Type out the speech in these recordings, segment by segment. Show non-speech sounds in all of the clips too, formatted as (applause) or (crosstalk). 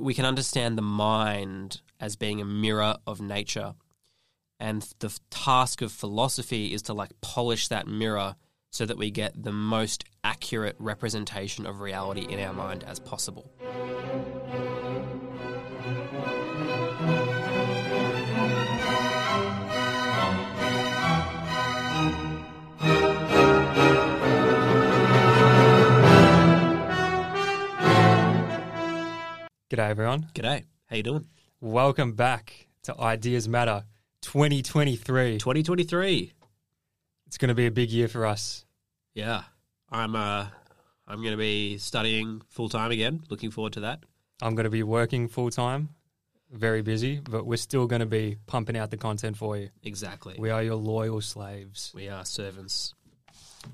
we can understand the mind as being a mirror of nature. And the task of philosophy is to like polish that mirror so that we get the most accurate representation of reality in our mind as possible. G'day, everyone. G'day. How you doing? Welcome back to Ideas Matter 2023. 2023. It's going to be a big year for us. Yeah. I'm uh I'm going to be studying full time again. Looking forward to that. I'm going to be working full time, very busy, but we're still going to be pumping out the content for you. Exactly. We are your loyal slaves. We are servants.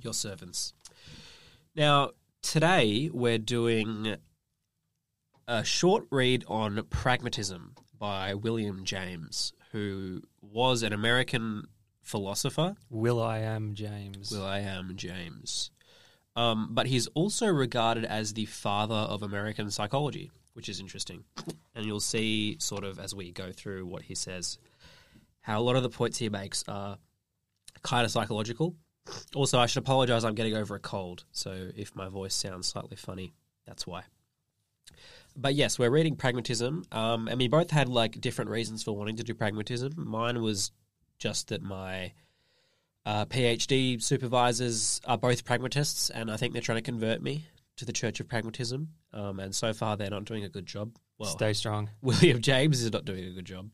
Your servants. Now, today we're doing a short read on pragmatism by William James, who was an American philosopher. Will I am James. Will I am James. Um, but he's also regarded as the father of American psychology, which is interesting. And you'll see, sort of, as we go through what he says, how a lot of the points he makes are kind of psychological. Also, I should apologize, I'm getting over a cold. So if my voice sounds slightly funny, that's why. But yes, we're reading Pragmatism. Um, and we both had like different reasons for wanting to do Pragmatism. Mine was just that my uh, PhD supervisors are both pragmatists, and I think they're trying to convert me to the Church of Pragmatism. Um, and so far, they're not doing a good job. Well, Stay strong. (laughs) William James is not doing a good job.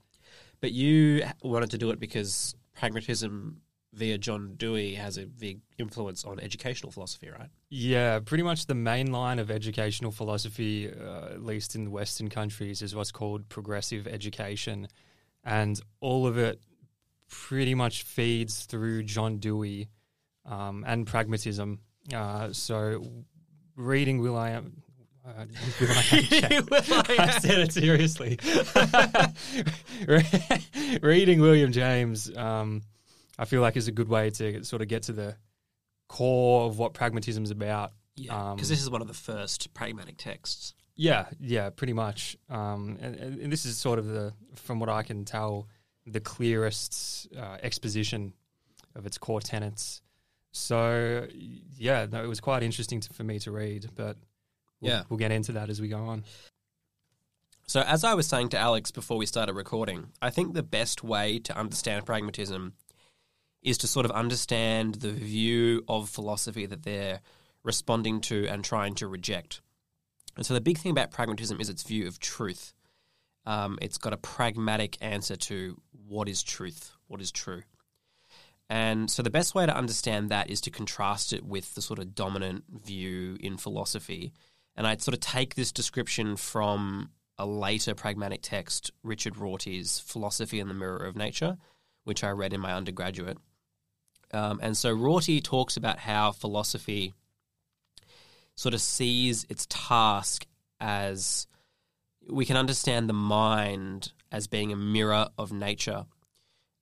But you wanted to do it because pragmatism via John Dewey has a big influence on educational philosophy, right? Yeah, pretty much the main line of educational philosophy, uh, at least in Western countries, is what's called progressive education. And all of it pretty much feeds through John Dewey um, and pragmatism. Uh, so, reading Will I Am. Uh, (laughs) Will I Am (laughs) (laughs) I said it seriously. Reading William James, um, I feel like is a good way to sort of get to the core of what pragmatism is about. Yeah, Um, because this is one of the first pragmatic texts. Yeah, yeah, pretty much. Um, and, and and this is sort of the, from what I can tell, the clearest uh, exposition of its core tenets. So, yeah, no, it was quite interesting to, for me to read, but we'll, Yeah. we'll get into that as we go on. So, as I was saying to Alex before we started recording, I think the best way to understand pragmatism is to sort of understand the view of philosophy that they're responding to and trying to reject. And so, the big thing about pragmatism is its view of truth. Um, it's got a pragmatic answer to what is truth, what is true. And so, the best way to understand that is to contrast it with the sort of dominant view in philosophy. And I'd sort of take this description from a later pragmatic text, Richard Rorty's Philosophy in the Mirror of Nature, which I read in my undergraduate. Um, and so Rorty talks about how philosophy sort of sees its task as we can understand the mind as being a mirror of nature.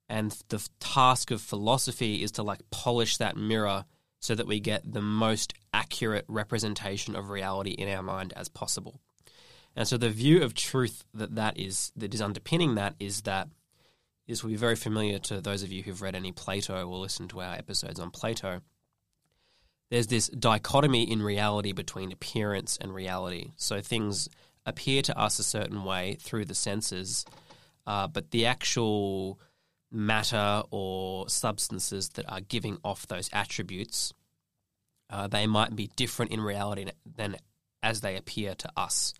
And the task of philosophy is to like polish that mirror so that we get the most accurate representation of reality in our mind as possible. And so the view of truth that that is that is underpinning that is that this will be very familiar to those of you who've read any Plato or listened to our episodes on Plato. There's this dichotomy in reality between appearance and reality. So things appear to us a certain way through the senses, uh, but the actual matter or substances that are giving off those attributes, uh, they might be different in reality than as they appear to us.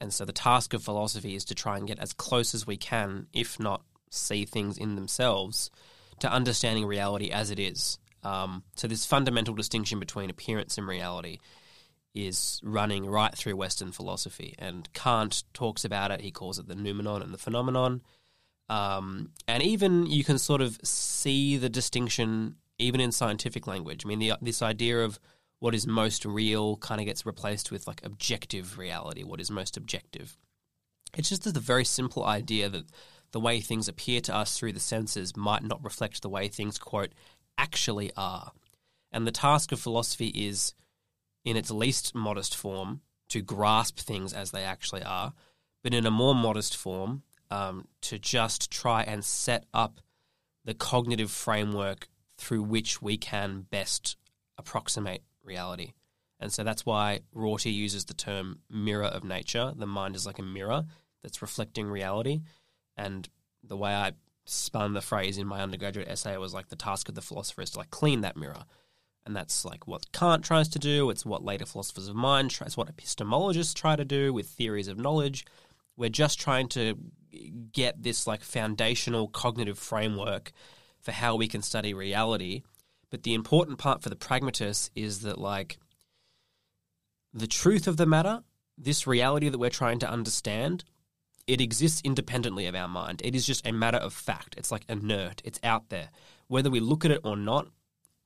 And so the task of philosophy is to try and get as close as we can, if not see things in themselves, to understanding reality as it is. Um, so this fundamental distinction between appearance and reality is running right through Western philosophy. And Kant talks about it. He calls it the noumenon and the phenomenon. Um, and even you can sort of see the distinction even in scientific language. I mean, the, this idea of what is most real kind of gets replaced with like objective reality, what is most objective. It's just the very simple idea that the way things appear to us through the senses might not reflect the way things, quote, actually are. And the task of philosophy is, in its least modest form, to grasp things as they actually are, but in a more modest form, um, to just try and set up the cognitive framework through which we can best approximate reality. And so that's why Rorty uses the term mirror of nature. The mind is like a mirror that's reflecting reality. And the way I spun the phrase in my undergraduate essay was like the task of the philosopher is to like clean that mirror. And that's like what Kant tries to do. It's what later philosophers of mind try. It's what epistemologists try to do with theories of knowledge. We're just trying to get this like foundational cognitive framework for how we can study reality. But the important part for the pragmatist is that like the truth of the matter, this reality that we're trying to understand, it exists independently of our mind. It is just a matter of fact. It's like inert. It's out there. Whether we look at it or not,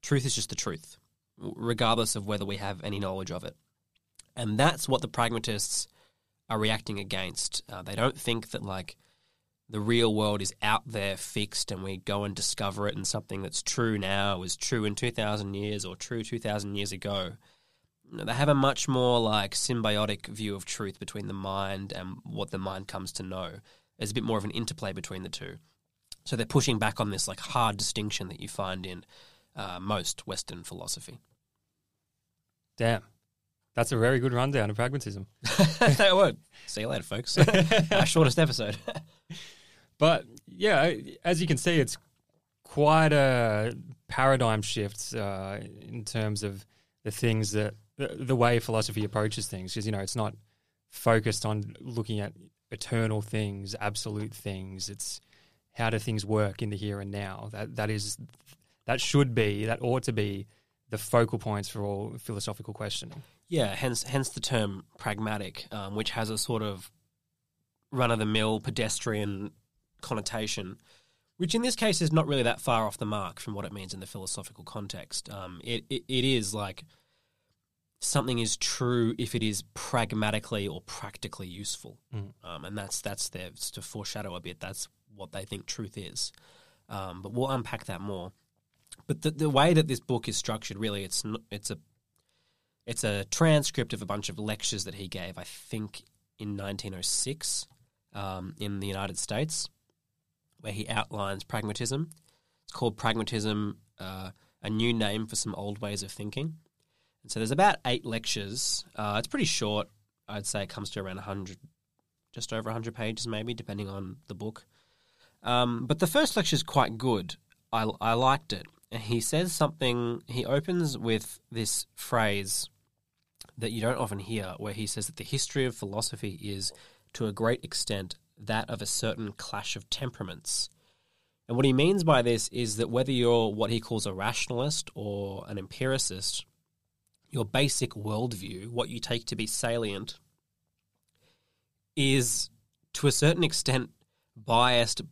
truth is just the truth, regardless of whether we have any knowledge of it. And that's what the pragmatists are reacting against. Uh, they don't think that like the real world is out there fixed and we go and discover it and something that's true now was true in 2000 years or true 2000 years ago they have a much more like symbiotic view of truth between the mind and what the mind comes to know. There's a bit more of an interplay between the two. So they're pushing back on this like hard distinction that you find in uh, most Western philosophy. Damn. That's a very good rundown of pragmatism. (laughs) that would. See you later, folks. (laughs) Our shortest episode. (laughs) but yeah, as you can see, it's quite a paradigm shift uh, in terms of the things that the, the way philosophy approaches things because you know it's not focused on looking at eternal things, absolute things. It's how do things work in the here and now. That that is that should be that ought to be the focal points for all philosophical questioning. Yeah, hence hence the term pragmatic, um, which has a sort of run of the mill pedestrian connotation, which in this case is not really that far off the mark from what it means in the philosophical context. Um, it, it it is like something is true if it is pragmatically or practically useful, mm. um, and that's that's their to foreshadow a bit. That's what they think truth is. Um, but we'll unpack that more. But the, the way that this book is structured, really, it's it's a it's a transcript of a bunch of lectures that he gave. I think in 1906 um, in the United States, where he outlines pragmatism. It's called pragmatism, uh, a new name for some old ways of thinking. And so there's about eight lectures. Uh, it's pretty short. I'd say it comes to around 100, just over 100 pages, maybe, depending on the book. Um, but the first lecture is quite good. I, I liked it. He says something, he opens with this phrase that you don't often hear, where he says that the history of philosophy is, to a great extent, that of a certain clash of temperaments. And what he means by this is that whether you're what he calls a rationalist or an empiricist, your basic worldview, what you take to be salient, is to a certain extent biased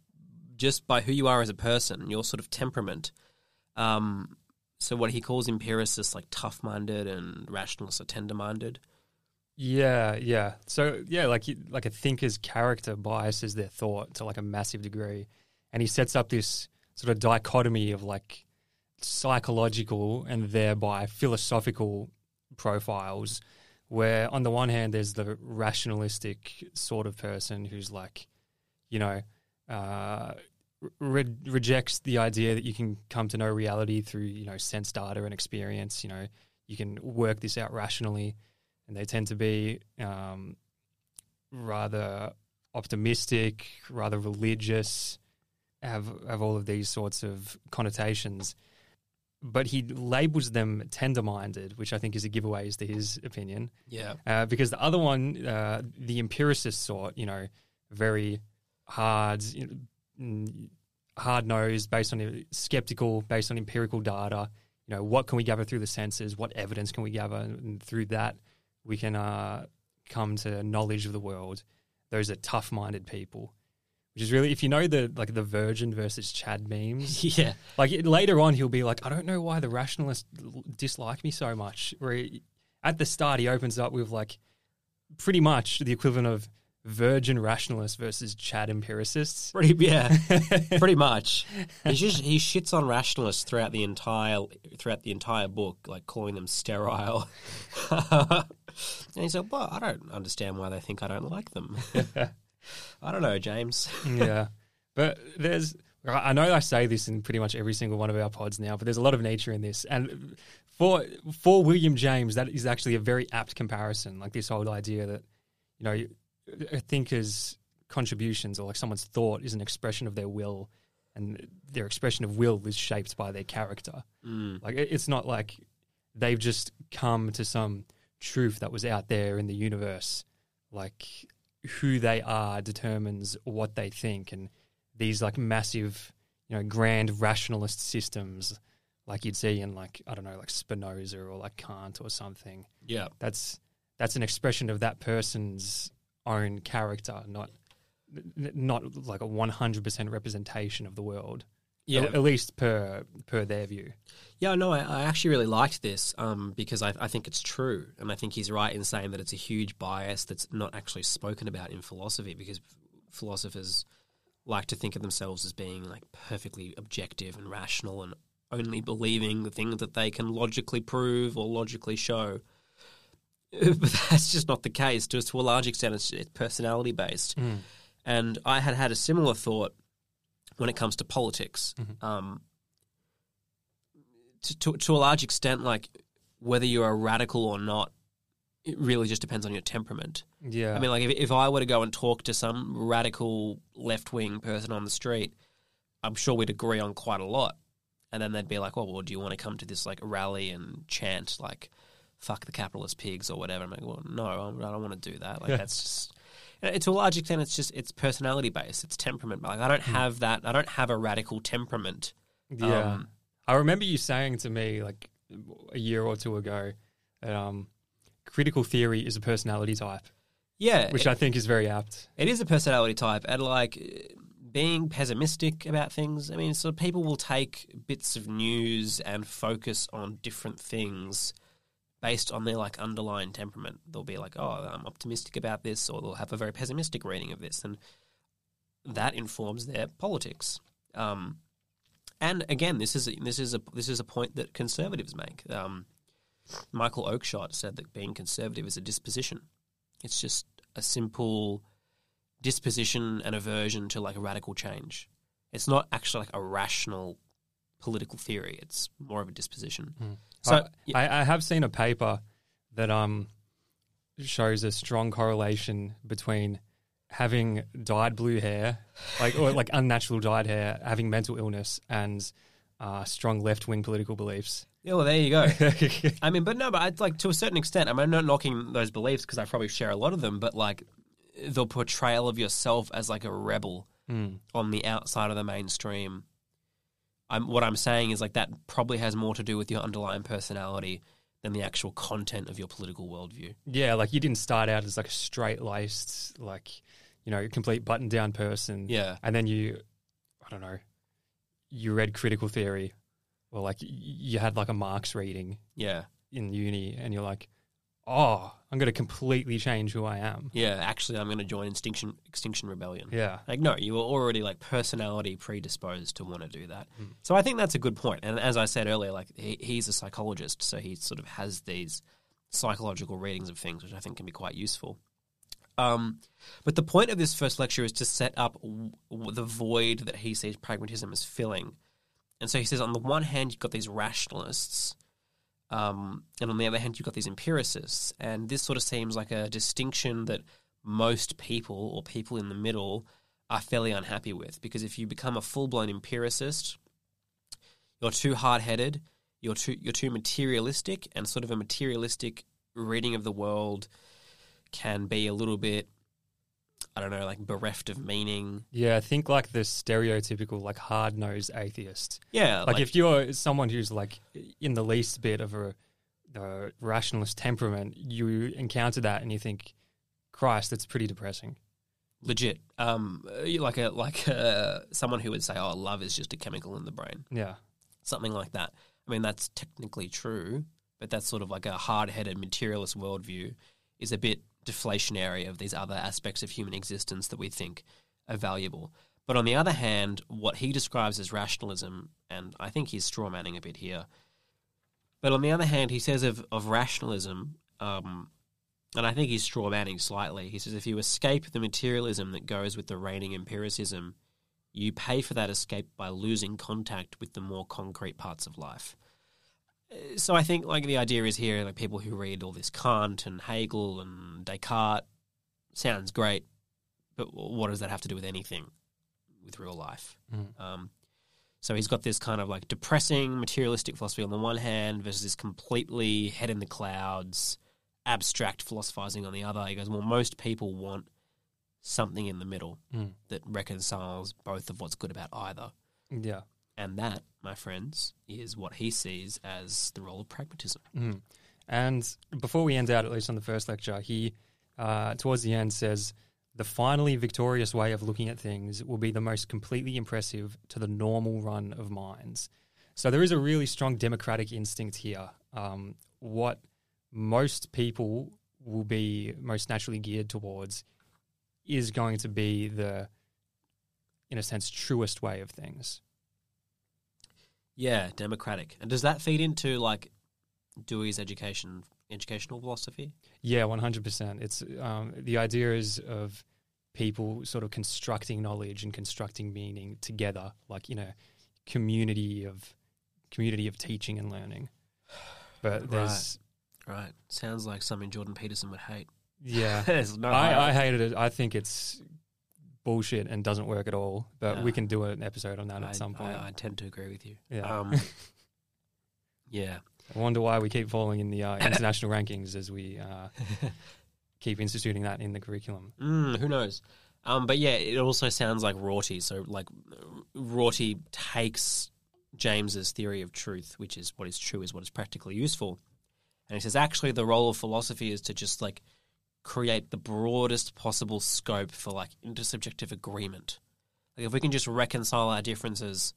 just by who you are as a person, your sort of temperament. Um, so what he calls empiricists like tough-minded and rationalists are tender-minded. Yeah, yeah. So yeah, like like a thinker's character biases their thought to like a massive degree, and he sets up this sort of dichotomy of like psychological and thereby philosophical profiles where on the one hand there's the rationalistic sort of person who's like you know uh, re- rejects the idea that you can come to know reality through you know sense data and experience. You know you can work this out rationally. And they tend to be um, rather optimistic rather religious have have all of these sorts of connotations but he labels them tender-minded, which I think is a giveaway as to his opinion. Yeah, uh, because the other one, uh, the empiricist sort, you know, very hard, you know, hard nosed, based on skeptical, based on empirical data. You know, what can we gather through the senses? What evidence can we gather? And through that, we can uh, come to knowledge of the world. Those are tough-minded people which is really if you know the like the Virgin versus Chad memes. (laughs) yeah, like later on he'll be like, I don't know why the rationalists dislike me so much. Where he, at the start he opens up with like pretty much the equivalent of virgin rationalists versus Chad empiricists. Pretty, yeah, (laughs) pretty much. He just he shits on rationalists throughout the entire throughout the entire book, like calling them sterile. (laughs) and he said, "Well, I don't understand why they think I don't like them." I don't know, James. (laughs) yeah, but there's. I know I say this in pretty much every single one of our pods now, but there's a lot of Nietzsche in this, and for for William James, that is actually a very apt comparison. Like this whole idea that you know a thinker's contributions or like someone's thought is an expression of their will, and their expression of will is shaped by their character. Mm. Like it's not like they've just come to some truth that was out there in the universe. Like who they are determines what they think, and these like massive, you know, grand rationalist systems, like you'd see in like I don't know, like Spinoza or like Kant or something. Yeah, That's that's an expression of that person's own character, not not like a one hundred percent representation of the world. Yeah. at, at least per per their view. Yeah, no, I, I actually really liked this um, because I, I think it's true, and I think he's right in saying that it's a huge bias that's not actually spoken about in philosophy because philosophers like to think of themselves as being like perfectly objective and rational and only believing the things that they can logically prove or logically show. (laughs) But that's just not the case. Just to a large extent, it's, it's personality based. And I had had a similar thought when it comes to politics. Um, to, to, to a large extent, like whether you're a radical or not, it really just depends on your temperament. Yeah, I mean, like if, if I were to go and talk to some radical left wing person on the street, I'm sure we'd agree on quite a lot. And then they'd be like, "Oh, well, do you want to come to this like rally and chant like fuck the capitalist pigs or whatever?" I'm like, "Well, no, I don't want to do that. Like that's just." And To a large extent, it's just it's personality based, it's temperament. Like I don't have that. I don't have a radical temperament. yeah. um, I remember you saying to me like a year or two ago, um, critical theory is a personality type, Yeah, which I think is very apt. It is a personality type, and like uh, being pessimistic about things. I mean, so people will take bits of news and focus on different things based on their like underlying temperament. They'll be like, "Oh, I'm optimistic about this," or they'll have a very pessimistic reading of this, and that informs their politics. Um, and again, this is a, this is a this is a point that conservatives make. Um, Michael Oakeshott said that being conservative is a disposition. It's just a simple disposition and aversion to like radical change. It's not actually like a rational political theory. It's more of a disposition. So I, I, I have seen a paper that um shows a strong correlation between having dyed blue hair, like or like unnatural dyed hair, having mental illness, and uh, strong left wing political beliefs. yeah, well, there you go. (laughs) I mean, but no, but I'd like to a certain extent. I mean, I'm not knocking those beliefs because I probably share a lot of them. But like the portrayal of yourself as like a rebel on the outside of the mainstream. I'm, what I'm saying is like that probably has more to do with your underlying personality than the actual content of your political worldview. Yeah, like you didn't start out as like a straight laced, like you know, complete button down person. Yeah. and then you, I don't know, you read critical theory, or like you had like a Marx reading Yeah. in uni, and you're like, oh, I'm going to completely change who I am. Yeah, actually, I'm going to join Extinction Extinction Rebellion. Yeah, Like, no, you were already like personality predisposed to want to do that. So I think that's a good point. And as I said earlier, like he, he's a psychologist, so he sort of has these psychological readings of things, which I think can be quite useful. Um, but the point of this first lecture is to set up w- w- the void that he sees pragmatism as filling. And so he says, on the one hand, you've got these rationalists, um, and on the other hand, you've got these empiricists. And this sort of seems like a distinction that most people or people in the middle are fairly unhappy with. Because if you become a full blown empiricist, you're too hard headed, you're too, you're too materialistic, and sort of a materialistic reading of the world can be a little bit, I don't know, like bereft of meaning. yeah. I think like the stereotypical like hard nosed atheist. Yeah, Like, if you're someone who's like in the least bit of a, a rationalist temperament, you encounter that and you think, Christ, that's pretty depressing. legit, um, uh, like a like a, someone who would say, "Oh, love is just a chemical in the brain," Yeah, something like that. I mean, that's technically true, but that's sort of like a hard-headed materialist worldview is a bit deflationary of these other aspects of human existence that we think are valuable. But on the other hand, what he describes as rationalism, and I think he's strawmanning a bit here. But on the other hand, he says of, of rationalism, um, and I think he's strawmanning slightly. He says if you escape the materialism that goes with the reigning empiricism, you pay for that escape by losing contact with the more concrete parts of life. So I think like the idea is here, like people who read all this Kant and Hegel and Descartes sounds great, but what does that have to do with anything with real life? Mm. Um, so he's got this kind of like depressing materialistic philosophy on the one hand versus this completely head in the clouds, abstract philosophizing on the other. He goes, well, most people want something in the middle Mm. that reconciles both of what's good about either. Yeah. And that, my friends, is what he sees as the role of pragmatism. Mm. And before we end out, at least on the first lecture, he, uh, towards the end, says the finally victorious way of looking at things will be the most completely impressive to the normal run of minds. So there is a really strong democratic instinct here. Um, what most people will be most naturally geared towards is going to be the, in a sense, truest way of things. Yeah, democratic. And does that feed into like Dewey's education, educational philosophy? Yeah, one hundred percent. It's um, the idea is of people sort of constructing knowledge and constructing meaning together, like you know, community of community of teaching and learning. But there's Right. Sounds like something Jordan Peterson would hate. yeah, (laughs) no I, I hated it. I think it's bullshit and doesn't work at all. But we can do an episode on that I, at some point. I, I tend to agree with you. yeah, Um, (laughs) yeah. I wonder why we keep falling in the uh, international (laughs) rankings as we uh, (laughs) keep instituting that in the curriculum. Mm, who knows? Um, but yeah, it also sounds like Rorty. So like Rorty takes James's theory of truth, which is what is true is what is practically useful, and he says actually the role of philosophy is to just like create the broadest possible scope for like intersubjective agreement. Like if we can just reconcile our differences,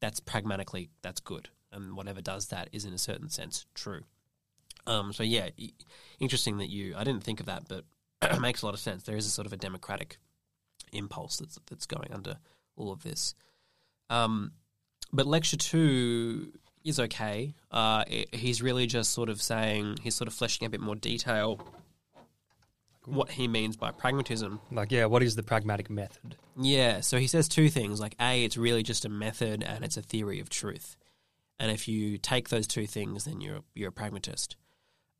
that's pragmatically that's good, and whatever does that is in a certain sense true. Um, so yeah, interesting that you. I didn't think of that, but it (clears throat) makes a lot of sense. There is a sort of a democratic impulse that's that's going under all of this. Um, but lecture two is okay. Uh, i he's really just sort of saying he's sort of fleshing a bit more detail what he means by pragmatism. Like, yeah, what is the pragmatic method? Yeah, so he says two things like A, it's really just a method and it's a theory of truth. And if you take those two things, then you're you're a pragmatist.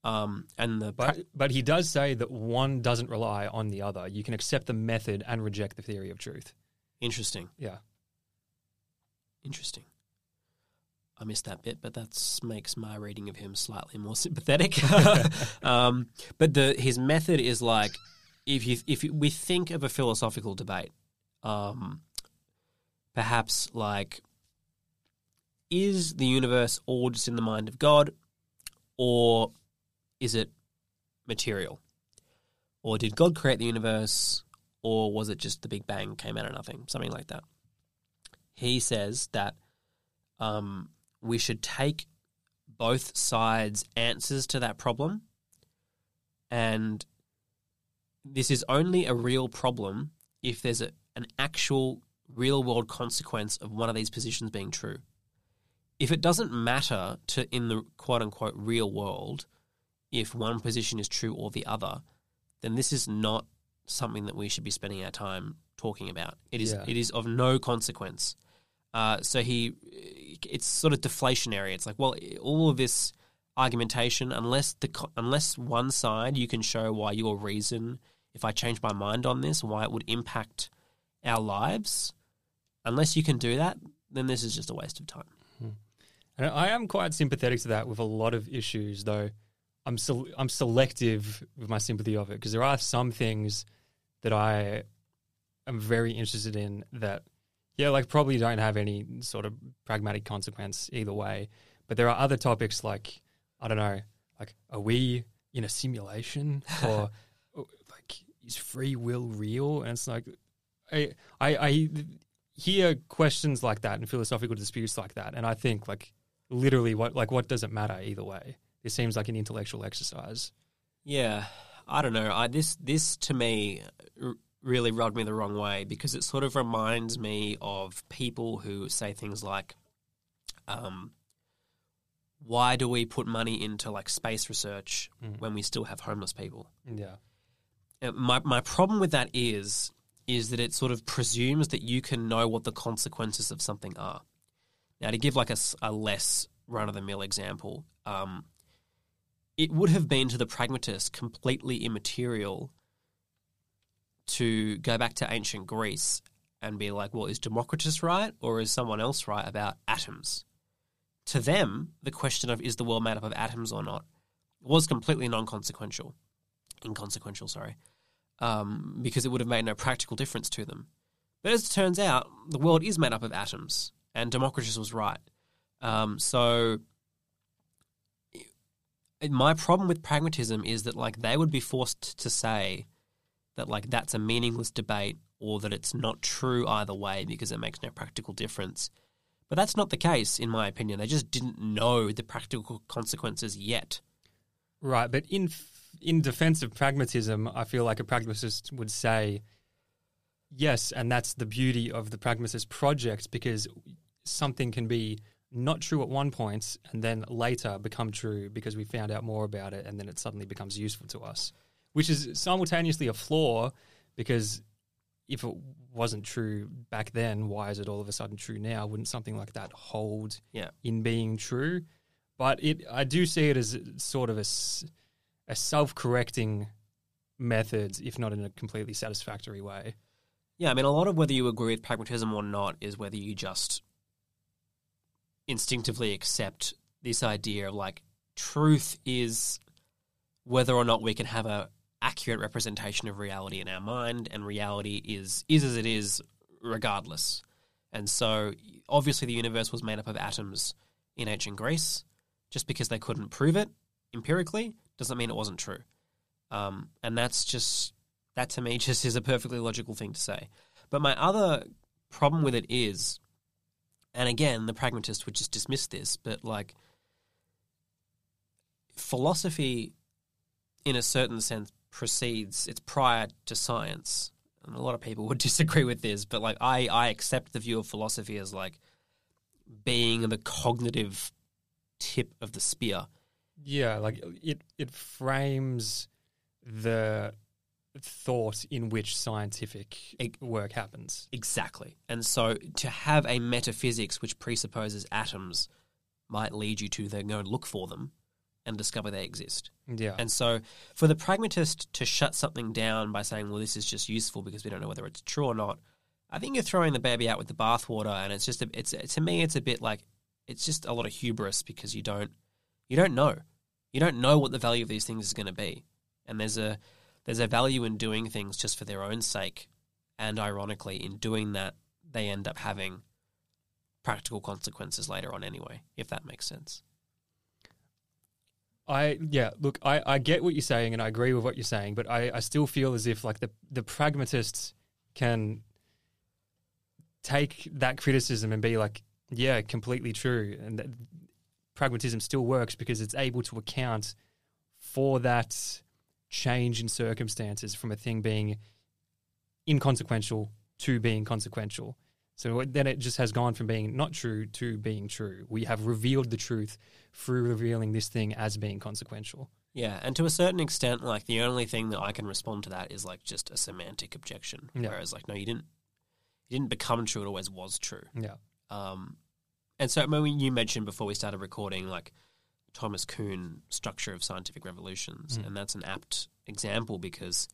Um, and the pra- But but he does say that one doesn't rely on the other. You can accept the method and reject the theory of truth. interesting, Yeah. interesting. I missed that bit, but that makes my reading of him slightly more (laughs) sympathetic. (laughs) um, but the his method is like if you if we think of a philosophical debate, um, perhaps like is the universe all just in the mind of God, or is it material, or did God create the universe, or was it just the Big Bang came out of nothing, something like that? He says that um, we should take both sides' answers to that problem, and this is only a real problem if there's a, an actual real world consequence of one of these positions being true. If it doesn't matter to in the quote unquote real world if one position is true or the other, then this is not something that we should be spending our time talking about. It is Yeah. it is of no consequence. Uh, so he, it's sort of deflationary. It's like, well, all of this argumentation, unless the unless one side you can show why your reason, if I change my mind on this, why it would impact our lives, unless you can do that, then this is just a waste of time. Hmm. And I am quite sympathetic to that with a lot of issues, though. I'm I'm selective with my sympathy of it because there are some things that I am very interested in that, yeah, like probably don't have any sort of pragmatic consequence either way. But there are other topics like I don't know, like are we in a simulation (laughs) or or, like is free will real? And it's like I I, I hear questions like that and philosophical disputes like that, and I think like literally what like what does it matter either way? It seems like an intellectual exercise. Yeah, I don't know. I this this to me really rubbed me the wrong way because it sort of reminds me of people who say things like, um, "Why do we put money into like space research Mm. when we still have homeless people?" Yeah. Uh, My my problem with that is is that it sort of presumes that you can know what the consequences of something are. Now, to give like a, a less run of the mill example, um, it would have been to the pragmatist completely immaterial to go back to ancient Greece and be like, well, is Democritus right or is someone else right about atoms? To them, the question of is the world made up of atoms or not was completely non consequential. Inconsequential, sorry. Um, because it would have made no practical difference to them. But as it turns out, the world is made up of atoms, and Democritus was right. Um, so, my problem with pragmatism is that like they would be forced to say that like that's a meaningless debate or that it's not true either way because it makes no practical difference. But that's not the case, in my opinion. They just didn't know the practical consequences yet. Right, but in in defense of pragmatism, I feel like a pragmatist would say, yes, and that's the beauty of the pragmatist project because something can be not true at one point and then later become true because we found out more about it and then it suddenly becomes useful to us, which is simultaneously a flaw because if it wasn't true back then, why is it all of a sudden true now? Wouldn't something like that hold Yeah. in being true? But it, I do see it as sort of a, a self-correcting method, if not in a completely satisfactory way. Yeah, I mean, a lot of whether you agree with pragmatism or not is whether you just instinctively accept this idea of like truth is whether or not we can have a accurate representation of reality in our mind, and reality is is as it is regardless. And so, obviously, the universe was made up of atoms in ancient Greece. Just because they couldn't prove it empirically doesn't mean it wasn't true. Um, and that's just that to me (laughs) just is a perfectly logical thing to say. But my other problem with it is, and again, the pragmatist would just dismiss this, but like philosophy, in a certain sense, precedes, it's prior to science. And a lot of people would (laughs) disagree with this, but like I, I accept the view of philosophy as like being the cognitive tip of the spear. Yeah, like it it frames the thought in which scientific work happens. Exactly. And so to have a metaphysics which presupposes atoms might lead you to then go and look for them and discover they exist. Yeah. And so for the pragmatist to shut something down by saying, well, this is just useful because we don't know whether it's true or not, I think you're throwing the baby out with the bathwater. And it's just, a, it's to me, it's a bit like, it's just a lot of hubris because you don't, you don't know. You don't know what the value of these things is going to be. And there's a, there's a value in doing things just for their own sake. And ironically, in doing that, they end up having practical consequences later on anyway, if that makes sense. I yeah, look, I, I get what you're saying and I agree with what you're saying, but I, I still feel as if like the the pragmatists can take that criticism and be like, yeah, completely true, and that pragmatism still works because it's able to account for that change in circumstances from a thing being inconsequential to being consequential. So then it just has gone from being not true to being true. We have revealed the truth through revealing this thing as being consequential. Yeah, and to a certain extent, like the only thing that I can respond to that is like just a semantic objection. Yeah. Whereas, like, no, you didn't, you didn't become true; it always was true. Yeah. Um, and so, I mean, when you mentioned before we started recording, like Thomas Kuhn structure of scientific revolutions, Mm. and that's an apt example because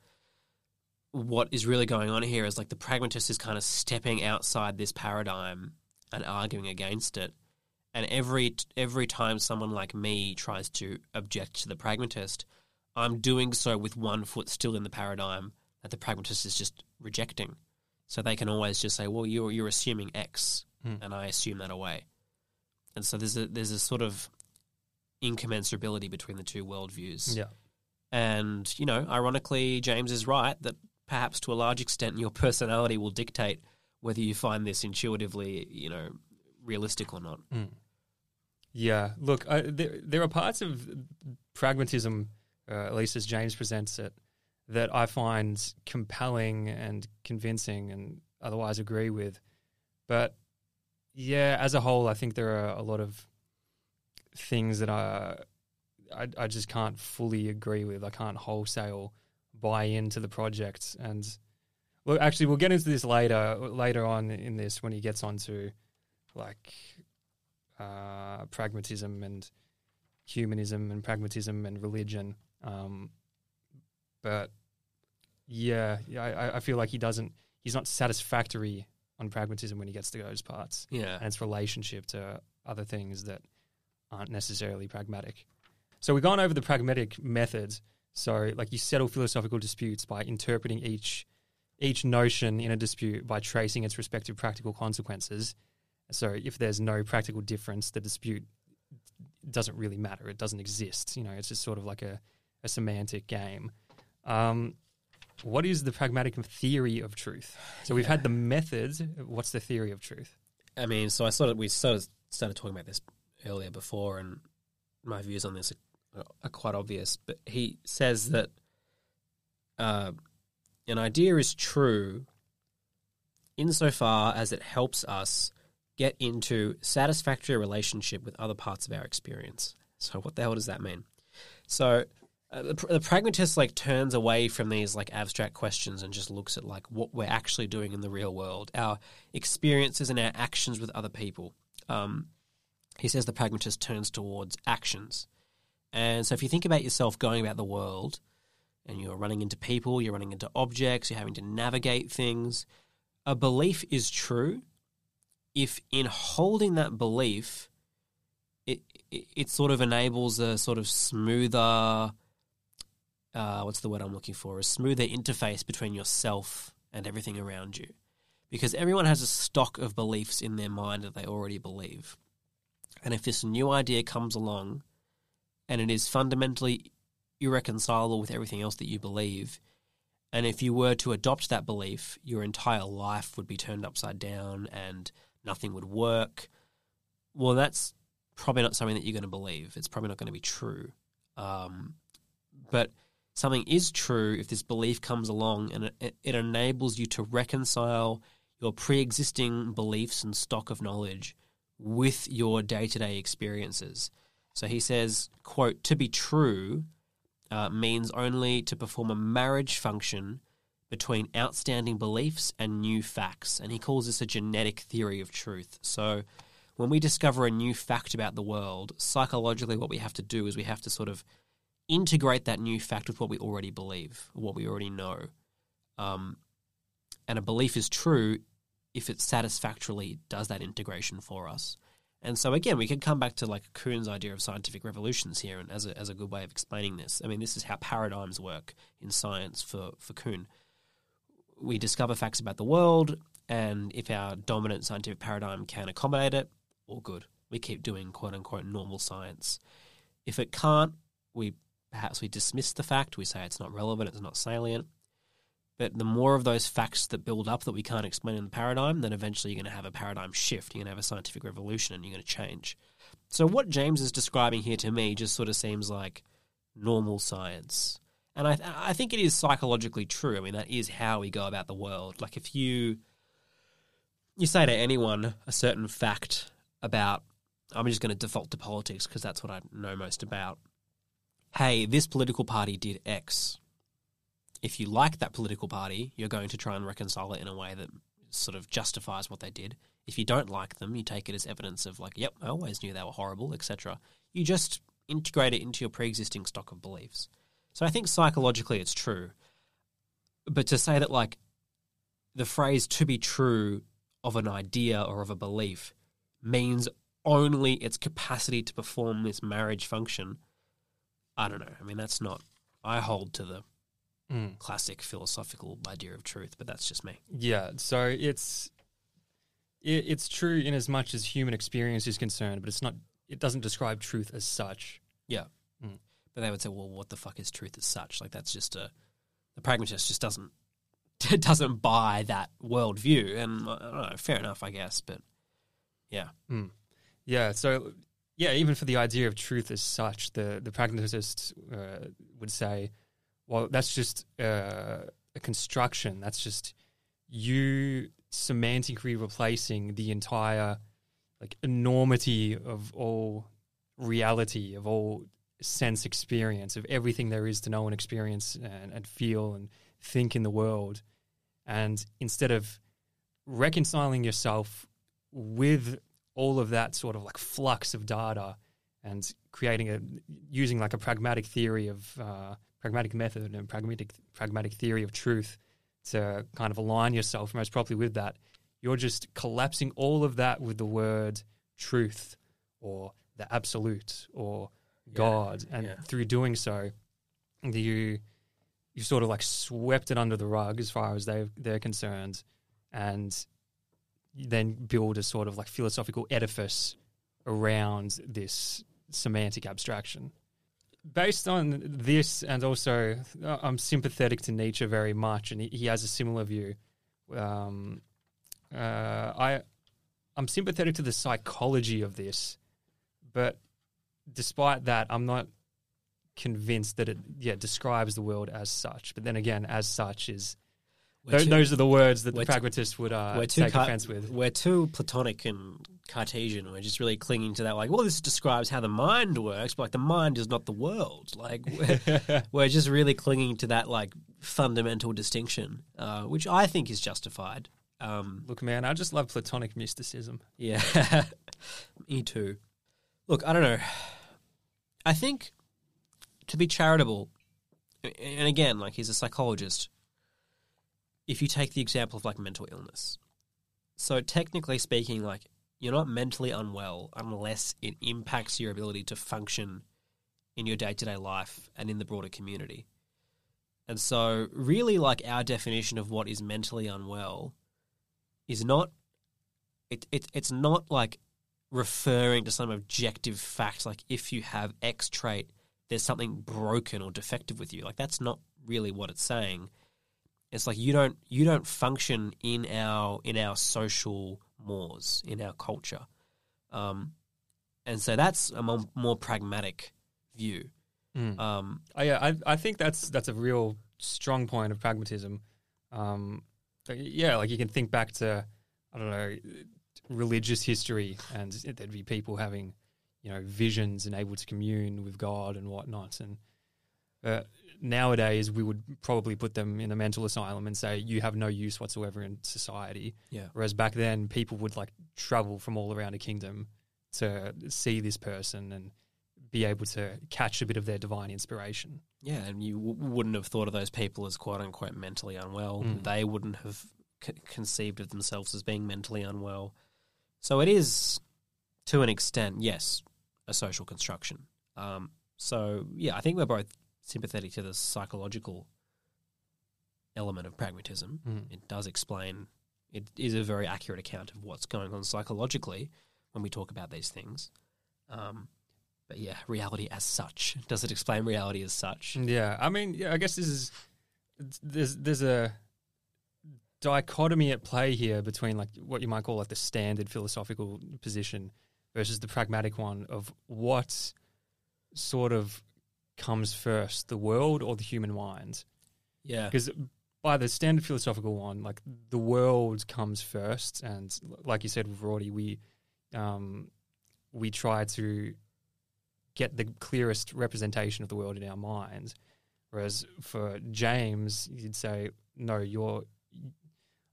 what is really going on here is like the pragmatist is kind of stepping outside this paradigm and arguing against it. And every every time someone like me tries to object to the pragmatist, I'm doing so with one foot still in the paradigm that the pragmatist is just rejecting. So they can always just say, "Well, you're you're assuming X," Hmm. and I assume that away. And so there's a there's a sort of incommensurability between the two worldviews. Yeah. And, you know, ironically, James is right that perhaps to a large extent your personality will dictate whether you find this intuitively, you know, realistic or not. Yeah. Look, I, there, there are parts of pragmatism uh, at least as James presents it, that I find compelling and convincing and otherwise agree with. But yeah, as a whole, I think there are a lot of things that I, I, I just can't fully agree with. I can't wholesale buy into the project. And well, actually, we'll get into this later later on in this when he gets onto like uh, pragmatism and humanism and pragmatism and religion. Um, but yeah, yeah, I, I feel like he doesn't. He's not satisfactory on pragmatism when he gets to those parts Yeah. and its relationship to other things that aren't necessarily pragmatic. So we've gone over the pragmatic methods. So, like you settle philosophical disputes by interpreting each each notion in a dispute by tracing its respective practical consequences. So, if there's no practical difference, the dispute doesn't really matter. It doesn't exist. You know, it's just sort of like a, a semantic game. Um, what is the pragmatic theory of truth? So we've had the methods. What's the theory of truth? I mean, so I sort of we sort of started talking about this earlier before, and my views on this are, are quite obvious. But he says that uh, an idea is true insofar as it helps us get into satisfactory relationship with other parts of our experience. So, what the hell does that mean? So, uh, the, the pragmatist like turns away from these like abstract questions and just looks at like what we're actually doing in the real world, our experiences and our actions with other people. Um, he says the pragmatist turns towards actions, and so if you think about yourself going about the world, and you're running into people, you're running into objects, you're having to navigate things, a belief is true if in holding that belief, it it, it sort of enables a sort of smoother uh, what's the word I'm looking for? A smoother interface between yourself and everything around you. Because everyone has a stock of beliefs in their mind that they already believe. And if this new idea comes along and it is fundamentally irreconcilable with everything else that you believe, and if you were to adopt that belief, your entire life would be turned upside down and nothing would work. Well, that's probably not something that you're going to believe. It's probably not going to be true. Um, but something is true if this belief comes along and it, it enables you to reconcile your pre-existing beliefs and stock of knowledge with your day-to-day experiences. So he says, "quote To be true uh, means only to perform a marriage function between outstanding beliefs and new facts, and he calls this a genetic theory of truth. So." When we discover a new fact about the world, psychologically, what we have to do is we have to sort of integrate that new fact with what we already believe, what we already know. Um, and a belief is true if it satisfactorily does that integration for us. And so again, we can come back to like Kuhn's idea of scientific revolutions here, and as a, as a good way of explaining this. I mean, this is how paradigms work in science for for Kuhn. We discover facts about the world, and if our dominant scientific paradigm can accommodate it, all good. We keep doing quote unquote normal science. If it can't, we perhaps we dismiss the fact, we say it's not relevant, it's not salient. But the more of those facts that build up that we can't explain in the paradigm, then eventually you're going to have a paradigm shift. You're going to have a scientific revolution and you're going to change. So, what James is describing here to me just sort of seems like normal science. And I, I think it is psychologically true. I mean, that is how we go about the world. Like, if you you say to anyone a certain fact about, I'm just going to default to politics because that's what I know most about hey, this political party did X. If you like that political party, you're going to try and reconcile it in a way that sort of justifies what they did. If you don't like them, you take it as evidence of like, yep, I always knew they were horrible, etc. You just integrate it into your pre-existing stock of beliefs. So I think psychologically it's true. But to say that like the phrase to be true of an idea or of a belief means only its capacity to perform this marriage function I don't know. I mean, that's not. I hold to the Mm. classic philosophical idea of truth, but that's just me. Yeah, so it's it, it's true in as much as human experience is concerned, but it's not. It doesn't describe truth as such. Yeah. But they would say, well, what the fuck is truth as such? Like that's just a the pragmatist just doesn't (laughs) doesn't buy that worldview, and I don't know, fair enough, I guess. But yeah, Mm. Yeah, so yeah, even for the idea of truth as such, the the pragmatist uh, would say, well, that's just uh, a construction. That's just you semantically replacing the entire like enormity of all reality, of all sense experience, of everything there is to know and experience and, and feel and think in the world. And instead of reconciling yourself with all of that sort of like flux of data and creating a using like a pragmatic theory of uh, pragmatic method and pragmatic pragmatic theory of truth to kind of align yourself most properly with that you're just collapsing all of that with the word truth or the absolute or God, and yeah. through doing so, you you sort of like swept it under the rug as far as they they're concerned, and then build a sort of like philosophical edifice around this semantic abstraction. Based on this, and also uh, I'm sympathetic to Nietzsche very much, and he, has a similar view. Um, uh, I I'm sympathetic to the psychology of this, but despite that, I'm not convinced that it yeah describes the world as such. But then again, as such is those, too, those are the words that the pragmatist would uh, take car- offense with. We're too Platonic and Cartesian. We're just really clinging to that. Like, well, this describes how the mind works, but like the mind is not the world. Like, we're, (laughs) we're just really clinging to that like fundamental distinction, uh, which I think is justified. Um, Look, man, I just love Platonic mysticism. Yeah, (laughs) me too. Look, I don't know. I think to be charitable, and again, like he's a psychologist, if you take the example of like mental illness. So, technically speaking, like you're not mentally unwell unless it impacts your ability to function in your day to day life and in the broader community. And so, really, like our definition of what is mentally unwell is not it, it it's not like referring to some objective fact like if you have X trait, there's something broken or defective with you. Like that's not really what it's saying. It's like you don't you don't function in our in our social mores in our culture, um, and so that's a more, more pragmatic view. Mm. Um, oh, yeah, I I think that's that's a real strong point of pragmatism. Um, yeah, like you can think back to I don't know religious history, and there'd be people having, you know, visions and able to commune with God and whatnot. And uh, nowadays, we would probably put them in a mental asylum and say you have no use whatsoever in society. Yeah. Whereas back then, people would like travel from all around a kingdom to see this person and be able to catch a bit of their divine inspiration. Yeah, and you w- wouldn't have thought of those people as quote unquote mentally unwell. Mm. They wouldn't have c- conceived of themselves as being mentally unwell. So it is, to an extent, yes, a social construction. Um, so yeah, I think we're both sympathetic to the psychological element of pragmatism. Mm. It does explain. It is a very accurate account of what's going on psychologically when we talk about these things. Um, but yeah, reality as such. (laughs) Does it explain reality as such? Yeah, I mean, yeah, I guess this is there's there's a dichotomy at play here between like what you might call like the standard philosophical position versus the pragmatic one of what sort of comes first, the world or the human mind. Yeah. Because by the standard philosophical one, like the world comes first, and like you said with Rorty, we um, we try to get the clearest representation of the world in our minds. Whereas for James, you'd say, no, you're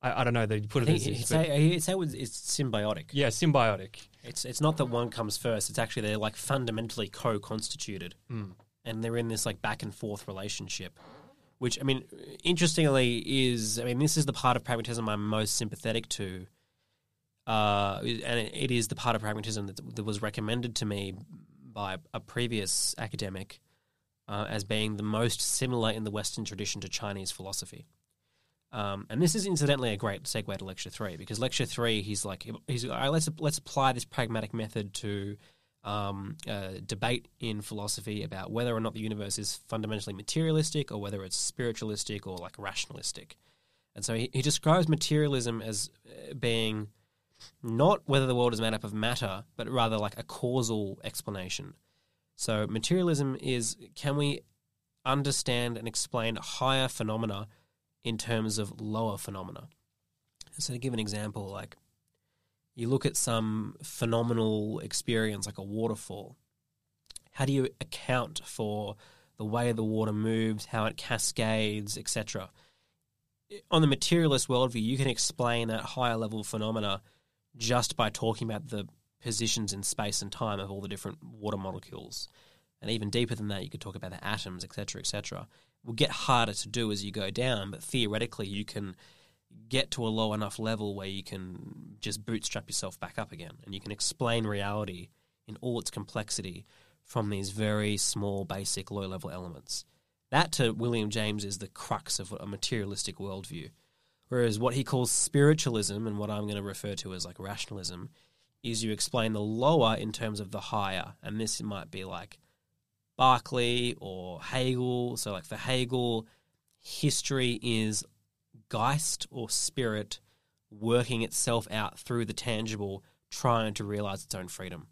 I, I don't know. They put it as it's, it's, it's symbiotic. Yeah, symbiotic. It's it's not that one comes first. It's actually they're like fundamentally co-constituted, mm. And they're in this like back and forth relationship. Which I mean, interestingly, is I mean this is the part of pragmatism I'm most sympathetic to, uh, and it, is the part of pragmatism that, that was recommended to me by a previous academic uh, as being the most similar in the Western tradition to Chinese philosophy. Um, and this is incidentally a great segue to lecture three because lecture three, he's like, he's right, let's let's apply this pragmatic method to um, uh, debate in philosophy about whether or not the universe is fundamentally materialistic or whether it's spiritualistic or like rationalistic. And so he, he describes materialism as uh, being not whether the world is made up of matter, but rather like a causal explanation. So materialism is can we understand and explain higher phenomena in terms of lower phenomena? So to give an example, like you look at some phenomenal experience like a waterfall. How do you account for the way the water moves, how it cascades, etc.? On the materialist worldview, you can explain that higher level phenomena just by talking about the positions in space and time of all the different water molecules. And even deeper than that, you could talk about the atoms, etc., etc. It will get harder to do as you go down, but theoretically, you can get to a low enough level where you can just bootstrap yourself back up again, and you can explain reality in all its complexity from these very small, basic, low-level elements. That, to William James, is the crux of a materialistic worldview. Whereas what he calls spiritualism, and what I'm going to refer to as like rationalism, is you explain the lower in terms of the higher. And this might be like Berkeley or Hegel. So, like for Hegel, history is Geist or spirit working itself out through the tangible, trying to realize its own freedom.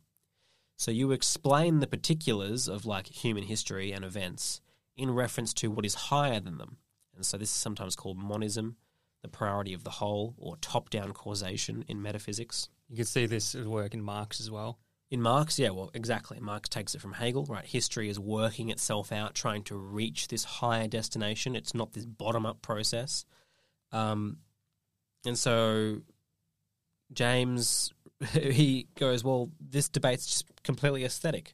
So, you explain the particulars of like human history and events in reference to what is higher than them. And so, this is sometimes called monism the priority of the whole or top down causation in metaphysics. You can see this at work in Marx as well. In Marx, yeah, well, exactly. Marx takes it from Hegel, right? History is working itself out, trying to reach this higher destination. It's not this bottom up process. Um, and so James, (laughs) he goes, well, this debate's just completely aesthetic.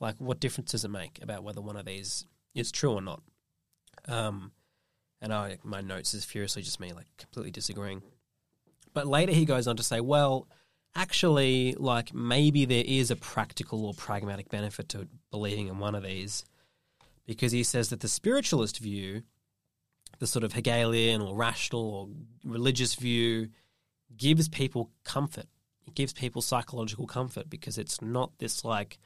Like, what difference does it make about whether one of these is true or not? Um, and I, my notes is furiously just me like completely disagreeing. But later he goes on to say, well, actually, like maybe there is a practical or pragmatic benefit to believing in one of these, because he says that the spiritualist view, the sort of Hegelian or rational or religious view, gives people comfort. It gives people psychological comfort because it's not this like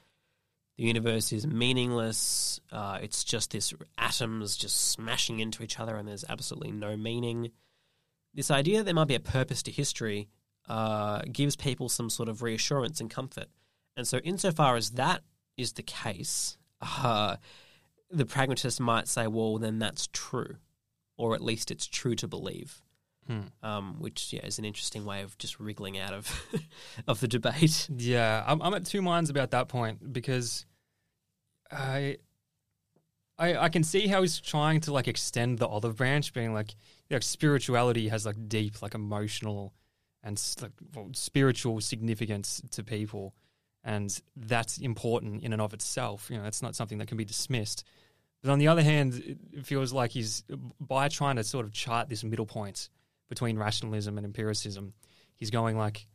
the universe is meaningless. Uh, it's just this atoms just smashing into each other, and there's absolutely no meaning. This idea that there might be a purpose to history uh, gives people some sort of reassurance and comfort. And so, insofar as that is the case, uh, the pragmatist might say, well, then that's true, or at least it's true to believe. Hmm. Um, which yeah is an interesting way of just wriggling out of (laughs) of the debate. Yeah, I'm, I'm at two minds about that point because I, I, I can see how he's trying to like extend the olive branch, being like, like spirituality has like deep, like emotional, and like well, spiritual significance to people, and that's important in and of itself. You know, that's not something that can be dismissed. But on the other hand, it feels like he's by trying to sort of chart this middle point between rationalism and empiricism, he's going like,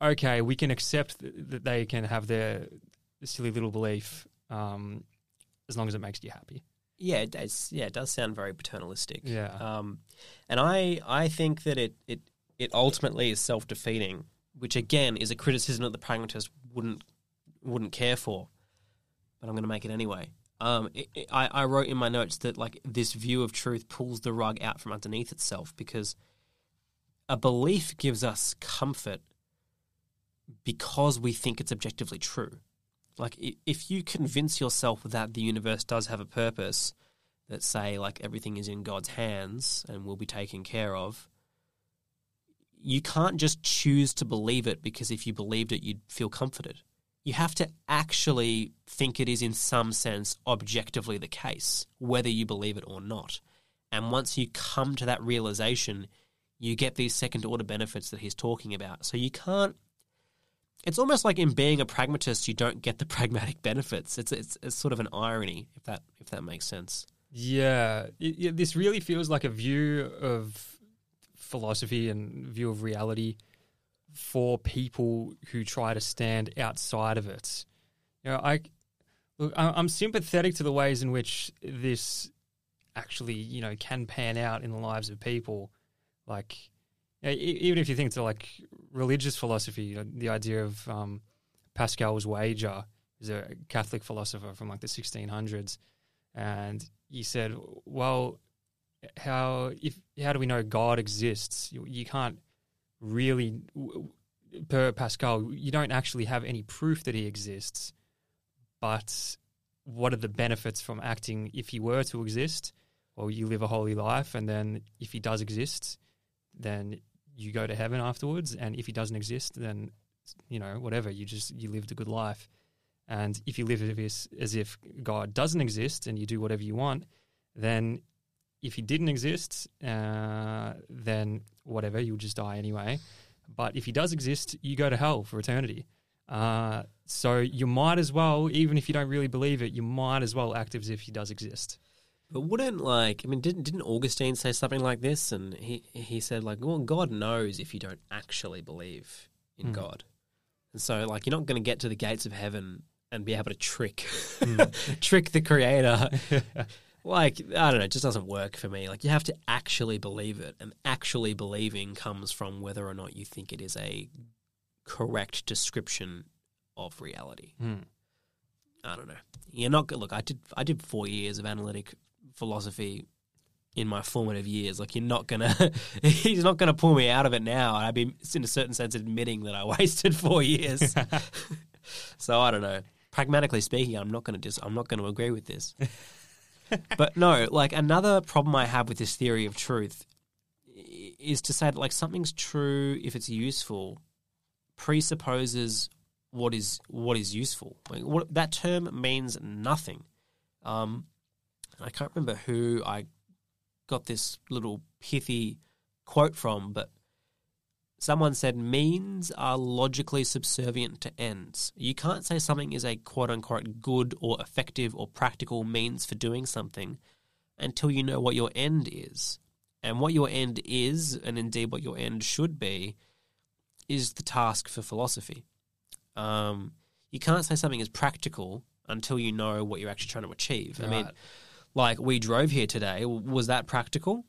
okay, we can accept that they can have their silly little belief um, as long as it makes you happy. Yeah, it does. Yeah, it does sound very paternalistic. Yeah, um, and I I think that it it it ultimately is self defeating, which again is a criticism that the pragmatist wouldn't wouldn't care for, but I'm going to make it anyway. Um, it, it, I, I wrote in my notes that like this view of truth pulls the rug out from underneath itself because a belief gives us comfort because we think it's objectively true. Like, if you convince yourself that the universe does have a purpose, that say, like, everything is in God's hands and will be taken care of, you can't just choose to believe it because if you believed it, you'd feel comforted. You have to actually think it is, in some sense, objectively the case, whether you believe it or not. And once you come to that realization, you get these second order benefits that he's talking about. So you can't it's almost like in being a pragmatist, you don't get the (laughs) pragmatic benefits. It's it's, it's sort of an irony, if that if that makes sense. Yeah, it, it, this really feels like a view of philosophy and view of reality for people who try to stand outside of it. You know, I look, I'm sympathetic to the ways in which this actually, you know, can pan out in the lives of people. Like, even if you think to like religious philosophy, you know, the idea of um, Pascal's wager is a Catholic philosopher from like the 1600s, and he said, "Well, how if how do we know God exists? You, you can't really, per Pascal, you don't actually have any proof that he exists. But what are the benefits from acting if he were to exist, or you live a holy life, and then if he does exist, then you go to heaven afterwards, and if he doesn't exist, then you know whatever you just you lived a good life. And if you live as if God doesn't exist and you do whatever you want, then if he didn't exist, uh, then whatever, you'll just die anyway. But if he does exist, you go to hell for eternity. Uh, so you might as well, even if you don't really believe it, you might as well act as if he does exist. But wouldn't like I mean didn't didn't Augustine say something like this and he he said like well God knows if you don't actually believe in Mm. God. And so like you're not going to get to the gates of heaven and be able to trick Mm. (laughs) trick the creator. (laughs) like I don't know, it just doesn't work for me. Like you have to actually believe it and actually believing comes from whether or not you think it is a correct description of reality. Hmm. I don't know. You're not go- look. I did. I did four years of analytic philosophy in my formative years. Like you're not gonna. (laughs) he's not gonna pull me out of it now. I'd be in a certain sense admitting that I (laughs) wasted four years. (laughs) so I don't know. Pragmatically speaking, I'm not gonna just. I'm not gonna agree with this. But no, like another problem I have with this theory of truth is to say that like something's true if it's useful presupposes what is what is useful. Like, what, that term means nothing. Um, I can't remember who I got this little pithy quote from, but someone said means are logically subservient to ends. You can't say something is a quote unquote good or effective or practical means for doing something until you know what your end is. And what your end is, and indeed what your end should be, is the task for philosophy. Um, you can't say something is practical until you know what you're actually trying to achieve. I mean, like we drove here today. Was that practical?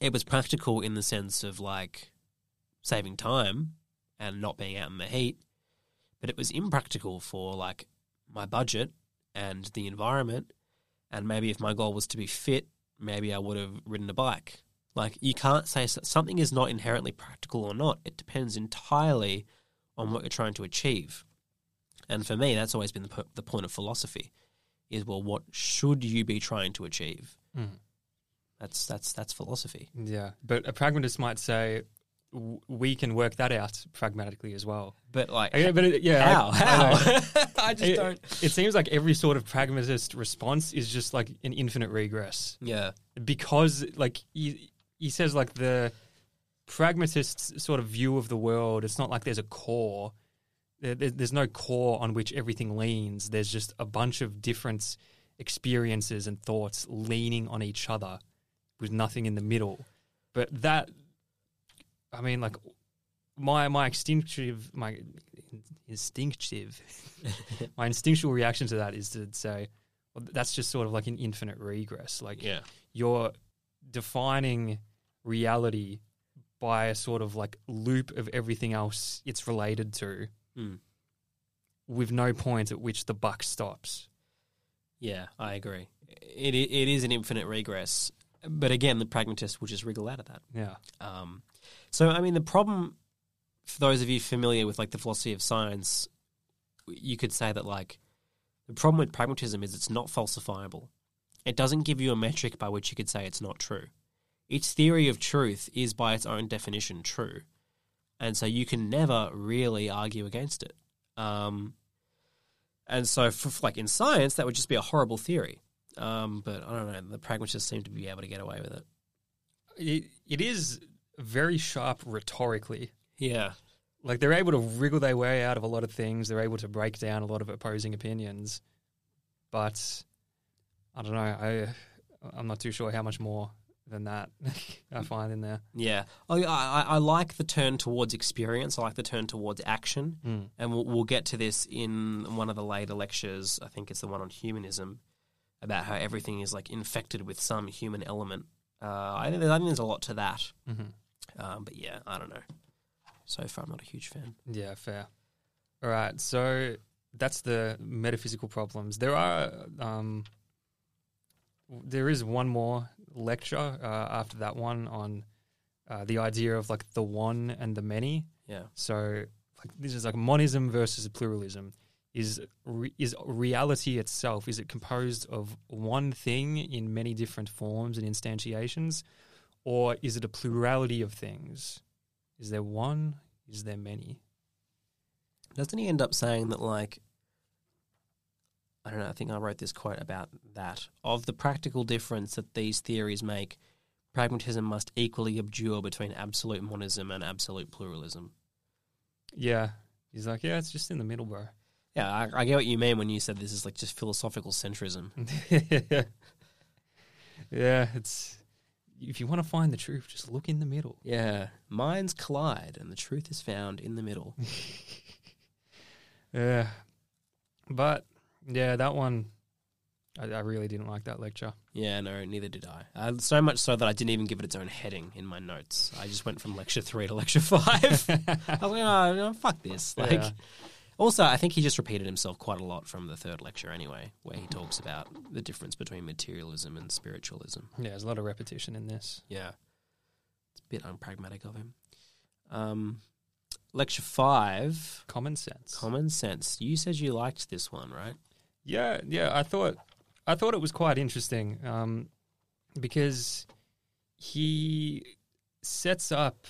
It was practical in the sense of like saving time and not being out in the heat, but it was impractical for like my budget and the environment. And maybe if my goal was to be fit, maybe I would have ridden a bike. Like you can't say something is not inherently practical or not. It depends entirely on what you're trying to achieve. And for me, that's always been the, the point of philosophy is well, what should you be trying to achieve? Mm. That's that's that's philosophy. Yeah, but a pragmatist might say w- we can work that out pragmatically as well. But like, Yeah, but it, yeah, how? I- I. How? (laughs) I just it, don't. it seems like every sort of pragmatist response is just like an infinite regress Yeah, because, like, he, he says, like the pragmatist's sort of view of the world. It's not like there's a core. There- there's no core on which everything leans. There's just a bunch of different experiences and thoughts leaning on each other with nothing in the middle. But that, I mean, like my my instinctive my instinctive (laughs) my instinctual reaction to that is to say well, that's just sort of like an infinite regress. Like yeah, you're defining reality by a sort of like loop of everything else it's related to Mm. with no point at which the buck stops. yeah. I agree. It it is an infinite regress. But again, the pragmatist will just wriggle out of that. Yeah. Um, so, I mean, the problem for those of you familiar with like the philosophy of science, you could say that like the problem with pragmatism is it's not falsifiable. It doesn't give you a metric by which you could say it's not true. Its theory of truth is by its own definition true, and so you can never really argue against it. Um, and so, for, like in science, that would just be a horrible theory. Um, but I don't know. The pragmatists seem to be able to get away with it. It, it is very sharp rhetorically. Yeah. Like they're able to wriggle their way out of a lot of things. They're able to break down a lot of opposing opinions. But I don't know. I I'm not too sure how much more than that (laughs) I find in there. Yeah, I, I, I like the turn towards experience. I like the turn towards action, Mm. and we'll, we'll get to this in one of the later lectures. I think it's the one on humanism, about how everything is like infected with some human element. Uh, I think there's, I think there's a lot to that. hmm Um, but yeah, I don't know. So far, I'm not a huge fan. Yeah, fair. All right, so that's the metaphysical problems. There are, um, there is one more lecture uh, after that one on uh, the idea of like the one and the many. Yeah. So like this is like monism versus pluralism. Is re- is reality itself? Is it composed of one thing in many different forms and instantiations, or is it a plurality of things? Is there one? Is there many? Doesn't he end up saying that, like, I don't know, I think I wrote this quote about that. Of the practical difference that these theories make, pragmatism must equally abjure between absolute monism and absolute pluralism. Yeah, he's like, yeah, it's just in the middle, bro. Yeah, I, I get what you mean when you said this is like just philosophical centrism. (laughs) yeah, it's if you want to find the truth, just look in the middle. Yeah, minds collide and the truth is found in the middle. (laughs) Yeah, but yeah, that one, I, I really didn't like that lecture. Yeah, no, neither did I. Uh, so much so that I didn't even give it its own heading in my notes. I just went from lecture three to lecture five. (laughs) I was like, oh, no, fuck this. Like, Yeah. Also, I think he just repeated himself quite a lot from the third lecture anyway, where he talks about the difference between materialism and spiritualism. Yeah, there's a lot of repetition in this. Yeah, it's a bit unpragmatic of him. Um, lecture five, Common sense. common sense. You said you liked this one, right? Yeah, yeah. I thought I thought it was quite interesting um, because he sets up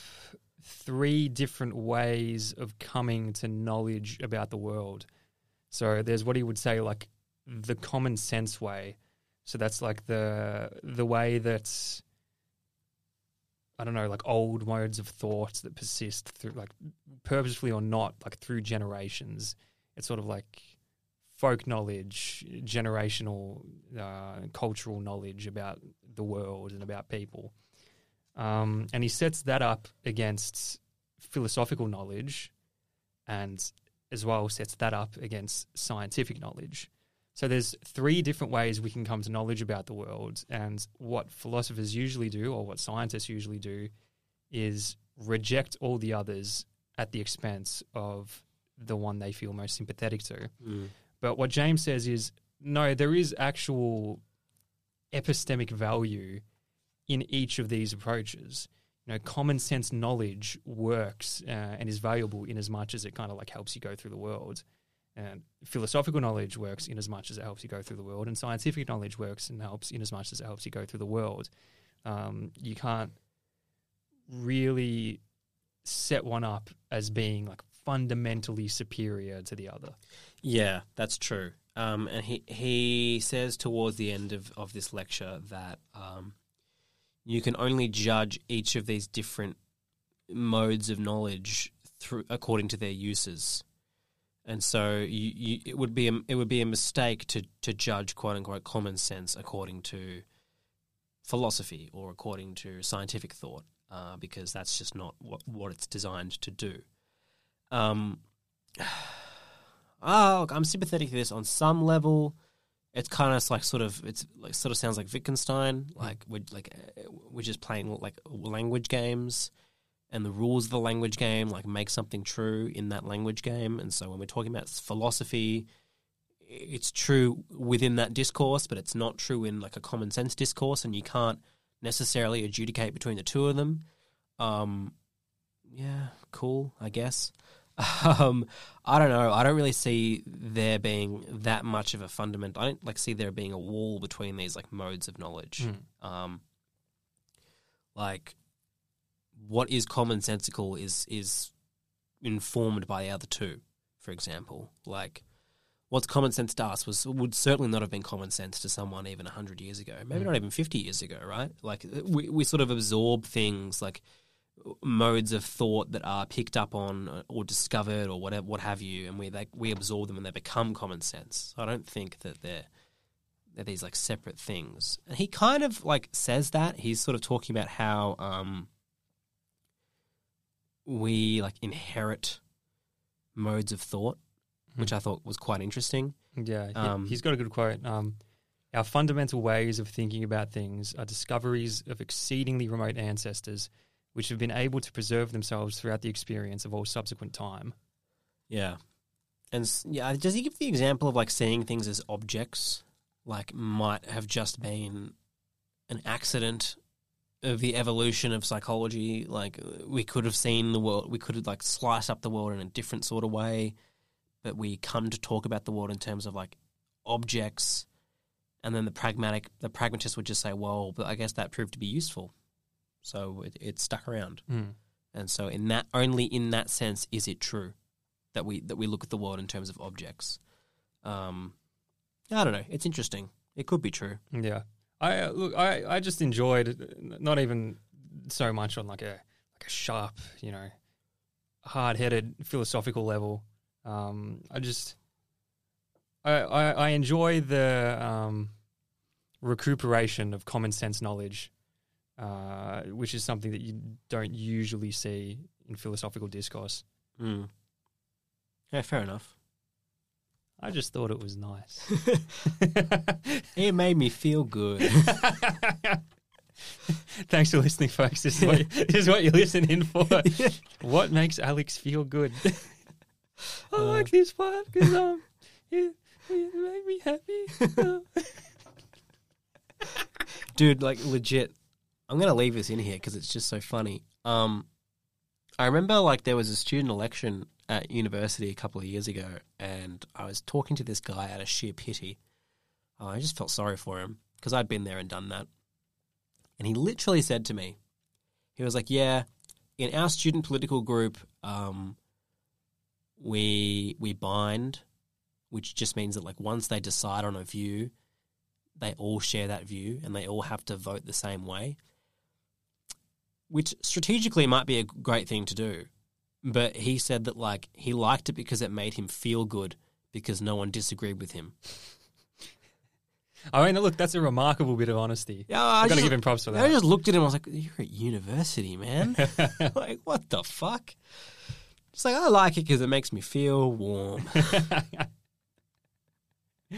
three different ways of coming to knowledge about the world. So there's what he would say like the common sense way. So that's like the the way that I don't know, like old modes of thought that persist through like purposefully or not, like through generations. It's sort of like folk knowledge, generational uh, cultural knowledge about the world and about people. Um, and he sets that up against philosophical knowledge and as well sets that up against scientific knowledge. So there's three different ways we can come to knowledge about the world and what philosophers usually do or what scientists usually do is reject all the others at the expense of the one they feel most sympathetic to. But what James says is no, there is actual epistemic value in each of these approaches. You know, common sense knowledge works uh, and is valuable in as much as it kind of like helps you go through the world. And philosophical knowledge works in as much as it helps you go through the world, and scientific knowledge works and helps in as much as it helps you go through the world. Um, you can't really set one up as being like fundamentally superior to the other. Yeah, that's true. Um, and he he says towards the end of, of this lecture that um, you can only judge each of these different modes of knowledge through according to their uses. And so you, you, it would be a, it would be a mistake to, to judge quote unquote common sense according to philosophy or according to scientific thought, uh, because that's just not what, what it's designed to do. Um, (sighs) oh, I'm sympathetic to this on some level. It's kind of like sort of it's like sort of sounds like Wittgenstein, like we're like uh, we're just playing like language games, and the rules of the language game like make something true in that language game. And so when we're talking about philosophy, it's true within that discourse, but it's not true in like a common sense discourse, and you can't necessarily adjudicate between the two of them. Um, yeah, cool, I guess. Um, I don't know. I don't really see there being that much of a fundamental. I don't like see there being a wall between these like modes of knowledge. Um, like what is commonsensical is is informed by the other two. For example, like what's common sense to us was would certainly not have been common sense to someone even hundred years ago, maybe not even fifty years ago, right? Like we we sort of absorb things like modes of thought that are picked up on uh, or discovered or whatever, what have you, and we they, we absorb them and they become common sense. I don't think that they're they're these like separate things. And he kind of like says that he's sort of talking about how um, we like inherit modes of thought, which I thought was quite interesting. Yeah, Um, he's got a good quote. Um, Our fundamental ways of thinking about things are discoveries of exceedingly remote ancestors, which have been able to preserve themselves throughout the experience of all subsequent time. Yeah. And yeah, does he give the example of like seeing things as objects, like might have just been an accident of the evolution of psychology. Like we could have seen the world, we could have like sliced up the world in a different sort of way, but we come to talk about the world in terms of like objects, and then the pragmatic, the pragmatist would just say, "Well, but I guess that proved to be useful, so it, it stuck around." Mm. And so, in that only in that sense is it true that we that we look at the world in terms of objects. Um, I don't know. It's interesting. It could be true. Yeah, I uh, look. I I just enjoyed not even so much on like a like a sharp, you know, hard headed philosophical level. Um, I just I, I I enjoy the um recuperation of common sense knowledge, uh, which is something that you don't usually see in philosophical discourse. Mm. Yeah, fair enough. I just thought it was nice. (laughs) (laughs) It made me feel good. (laughs) Thanks for listening, folks. This is what, this is what you're listening for. What makes Alex feel good? I Uh, like this part because um, it, it made me happy. Dude, like legit. I'm gonna leave this in here because it's just so funny. Um, I remember like there was a student election at university a couple of years ago, and I was talking to this guy out of sheer pity. Uh, I just felt sorry for him because I'd been there and done that. And he literally said to me, he was like, "Yeah, in our student political group, um, we we bind, which just means that like once they decide on a view, they all share that view and they all have to vote the same way." Which strategically might be a great thing to do, but he said that like he liked it because it made him feel good because no one disagreed with him. I mean, look, that's a remarkable bit of honesty. Yeah, I I gotta give him props for that. I just looked at him. I was like, "You're at university, man. (laughs) like, what the fuck?" It's like I like it because it makes me feel warm. (laughs)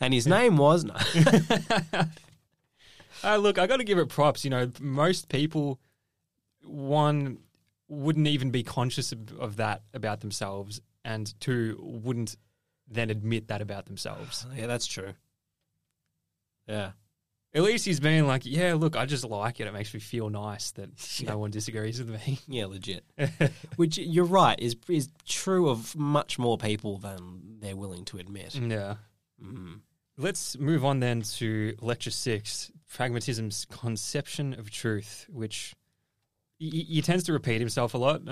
and his name was no. (laughs) Uh, look, I got to give it props. You know, most people, one, wouldn't even be conscious of, of that about themselves, and two, wouldn't then admit that about themselves. (sighs) yeah, that's true. Yeah, At least he's being like, yeah, look, I just like it. It makes me feel nice that Yeah. (laughs) no one disagrees with me. yeah, legit. (laughs) Which you're right is is true of much more people than they're willing to admit. yeah. Mm. Let's move on then to lecture six pragmatism's conception of truth, which he, he tends to repeat himself a lot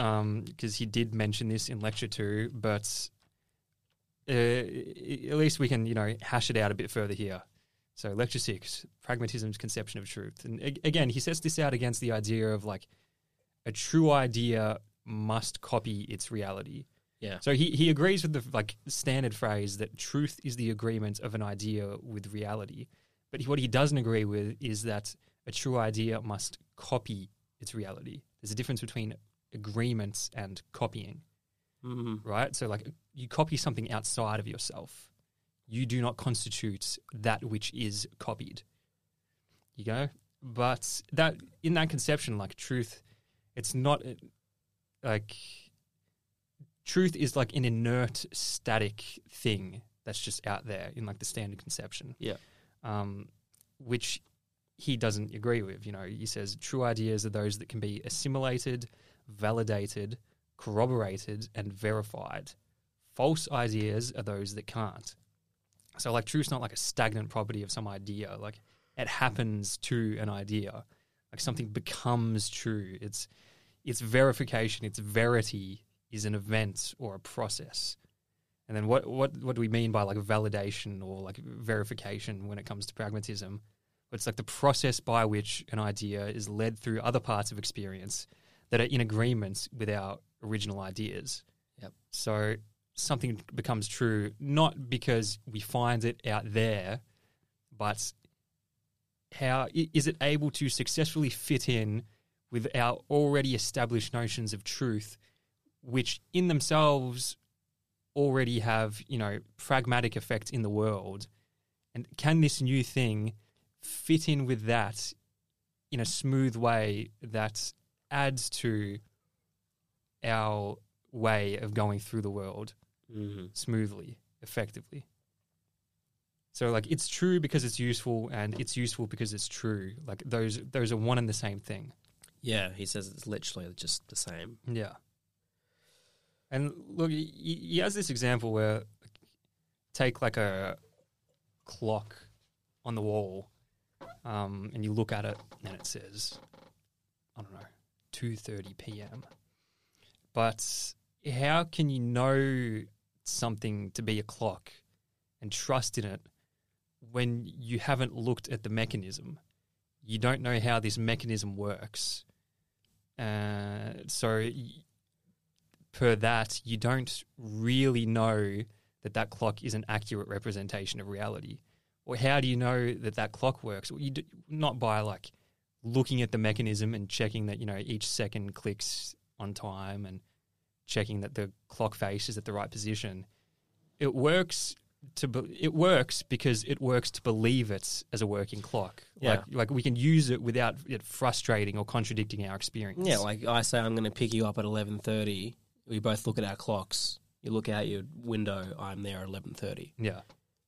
because he did mention this in lecture two, but uh, at least we can, you know, hash it out a bit further here. So, lecture six pragmatism's conception of truth. And a- again, he sets this out against the idea of like a true idea must copy its reality. Yeah. So he, he agrees with the like standard phrase that truth is the agreement of an idea with reality. But what he doesn't agree with is that a true idea must copy its reality. There's a difference between agreements and copying, Mm. right? So like you copy something outside of yourself. You do not constitute that which is copied. You go, but that in that conception, like truth, it's not uh, like truth is like an inert, static thing that's just out there in like the standard conception. Yeah. Um, which he doesn't agree with. You know, he says true ideas are those that can be assimilated, validated, corroborated, and verified. False ideas are those that can't. So, like, truth's not like a stagnant property of some idea. Like, it happens to an idea. Like, something becomes true. It's its verification, its verity is an event or a process. And then what what what do we mean by like validation or like verification when it comes to pragmatism? It's like the process by which an idea is led through other parts of experience that are in agreement with our original ideas. Yep. So something becomes true not because we find it out there, but how is it able to successfully fit in with our already established notions of truth, which in themselves already have, you know, pragmatic effects in the world. And can this new thing fit in with that in a smooth way that adds to our way of going through the world Mm. smoothly, effectively? So like it's true because it's useful, and it's useful because it's true. Like those those are one and the same thing. Yeah, he says it's literally just the same. Yeah. And look, he, has this example where take like a clock on the wall, um, and you look at it, and it says, I don't know, two thirty p.m. But how can you know something to be a clock and trust in it when you haven't looked at the mechanism? You don't know how this mechanism works. Uh, so, per that, you don't really know that that clock is an accurate representation of reality. Or how do you know that that clock works? Well, you do, not by like looking at the mechanism and checking that you know each second clicks on time and checking that the clock face is at the right position. It works to be, it works because it works to believe it's as a working clock. Yeah. Like like we can use it without it frustrating or contradicting our experience. Yeah, like I say, I'm going to pick you up at eleven thirty. We both look at our clocks. You look out your window. I'm there at eleven thirty. yeah,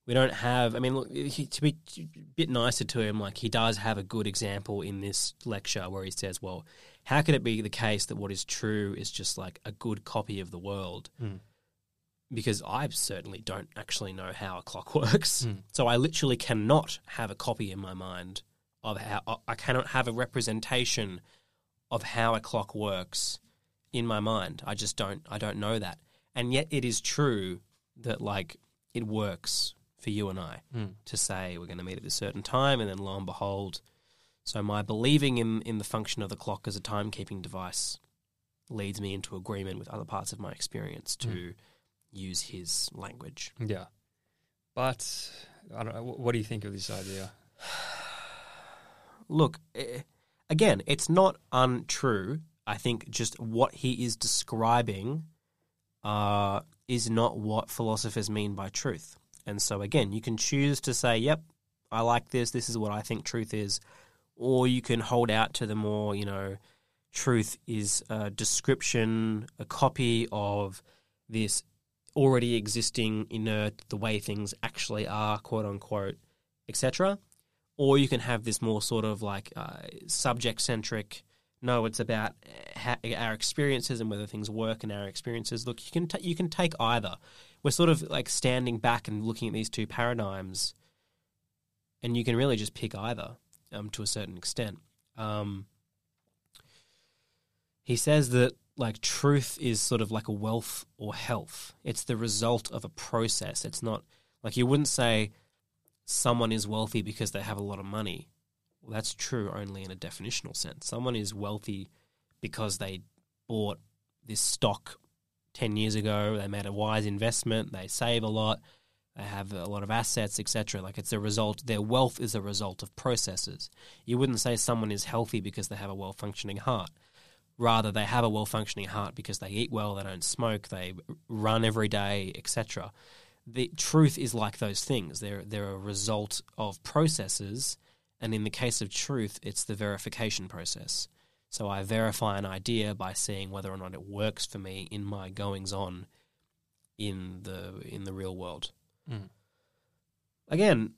We don't have. I mean, look, he, to be a bit nicer to him, like he does have a good example in this lecture where he says, "Well, how could it be the case that what is true is just like a good copy of the world?" Mm. Because I certainly don't actually know how a clock (laughs) works, Mm. so I literally cannot have a copy in my mind of how I cannot have a representation of how a clock works in my mind. I just don't. I don't know that, and yet it is true that like it works for you and I Mm. to say we're going to meet at a certain time, and then lo and behold, so my believing in in the function of the clock as a timekeeping device leads me into agreement with other parts of my experience to use his language. yeah. But I don't know. What do you think of this idea? (sighs) Look, eh, again, it's not untrue. I think just what he is describing uh, is not what philosophers mean by truth. And so, again, you can choose to say, yep, I like this, this is what I think truth is. Or you can hold out to the more, you know, truth is a description, a copy of this already existing inert, the way things actually are, quote unquote, etc or you can have this more sort of like uh, subject centric. No, it's about ha- our experiences and whether things work and our experiences. Look, you can ta you can take either. We're sort of like standing back and looking at these two paradigms, and you can really just pick either um, to a certain extent. Um, he says that like truth is sort of like a wealth or health. It's the result of a process. It's not like you wouldn't say someone is wealthy because they have a lot of money. Well, that's true only in a definitional sense. Someone is wealthy because they bought this stock 10 years ago, they made a wise investment, they save a lot, they have a lot of assets, etc. Like it's a result, their wealth is a result of processes. You wouldn't say someone is healthy because they have a well functioning heart. Rather, they have a well functioning heart because they eat well, they don't smoke, they run every day, etc the truth is like those things. They're they're a result of processes, and in the case of truth, it's the verification process. So I verify an idea by seeing whether or not it works for me in my goings on in the in the real world. Mm. Again,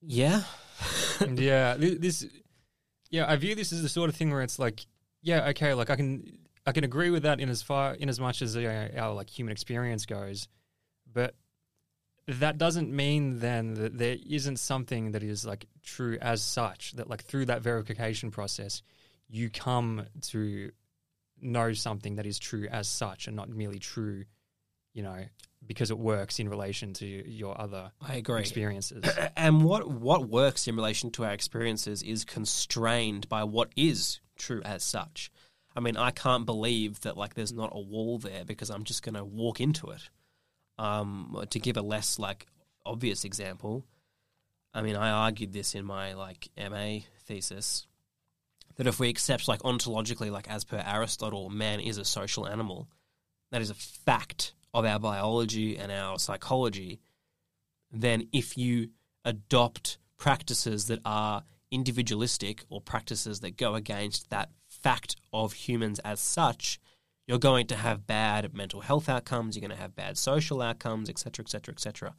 yeah, (laughs) yeah, this. Yeah, I view this as the sort of thing where it's like, yeah, okay, like I can, I can agree with that in as far, in as much as our like human experience goes, but that doesn't mean then that there isn't something that is like true as such. That like through that verification process, you come to know something that is true as such, and not merely true, you know, because it works in relation to your other I agree. experiences. (clears throat) and what what works in relation to our experiences is constrained by what is true as such. I mean, I can't believe that like there's not a wall there because I'm just going to walk into it. Um, to give a less like obvious example, I mean, I argued this in my like MA thesis that if we accept like ontologically, like as per Aristotle, man is a social animal, that is a fact of our biology and our psychology, then if you adopt practices that are individualistic or practices that go against that fact of humans as such, you're going to have bad mental health outcomes, you're going to have bad social outcomes, etc., etc., etc.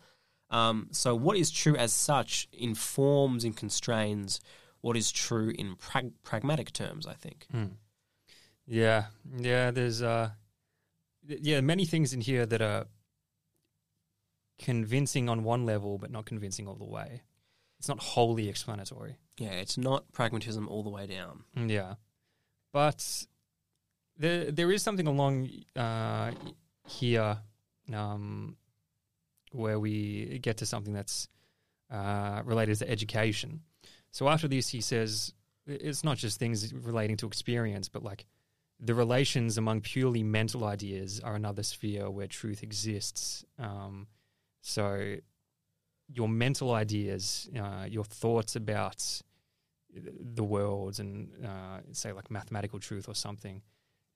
Um, so, what is true as such informs and constrains what is true in prag- pragmatic terms. I think. Hmm. Yeah, yeah. There's uh, th- yeah, many things in here that are convincing on one level, but not convincing all the way. It's not wholly explanatory. Yeah, it's not pragmatism all the way down. Mm, Yeah, but there there is something along uh, here um, where we get to something that's uh, related to education. So after this, he says it's not just things relating to experience, but like the relations among purely mental ideas are another sphere where truth exists. Um, so your mental ideas, uh, your thoughts about the world and uh, say like mathematical truth or something,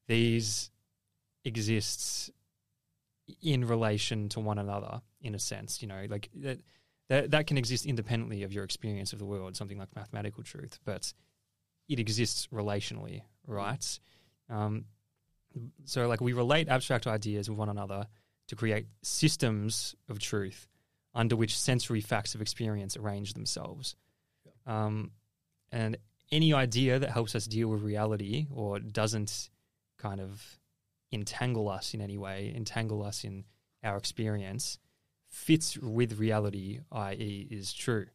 these exists in relation to one another in a sense. You know, like that that that can exist independently of your experience of the world, something like mathematical truth, but it exists relationally, right? Um, so, like, we relate abstract ideas with one another to create systems of truth under which sensory facts of experience arrange themselves. Um, and any idea that helps us deal with reality or doesn't kind of entangle us in any way, entangle us in our experience, fits with reality, i.e., is true.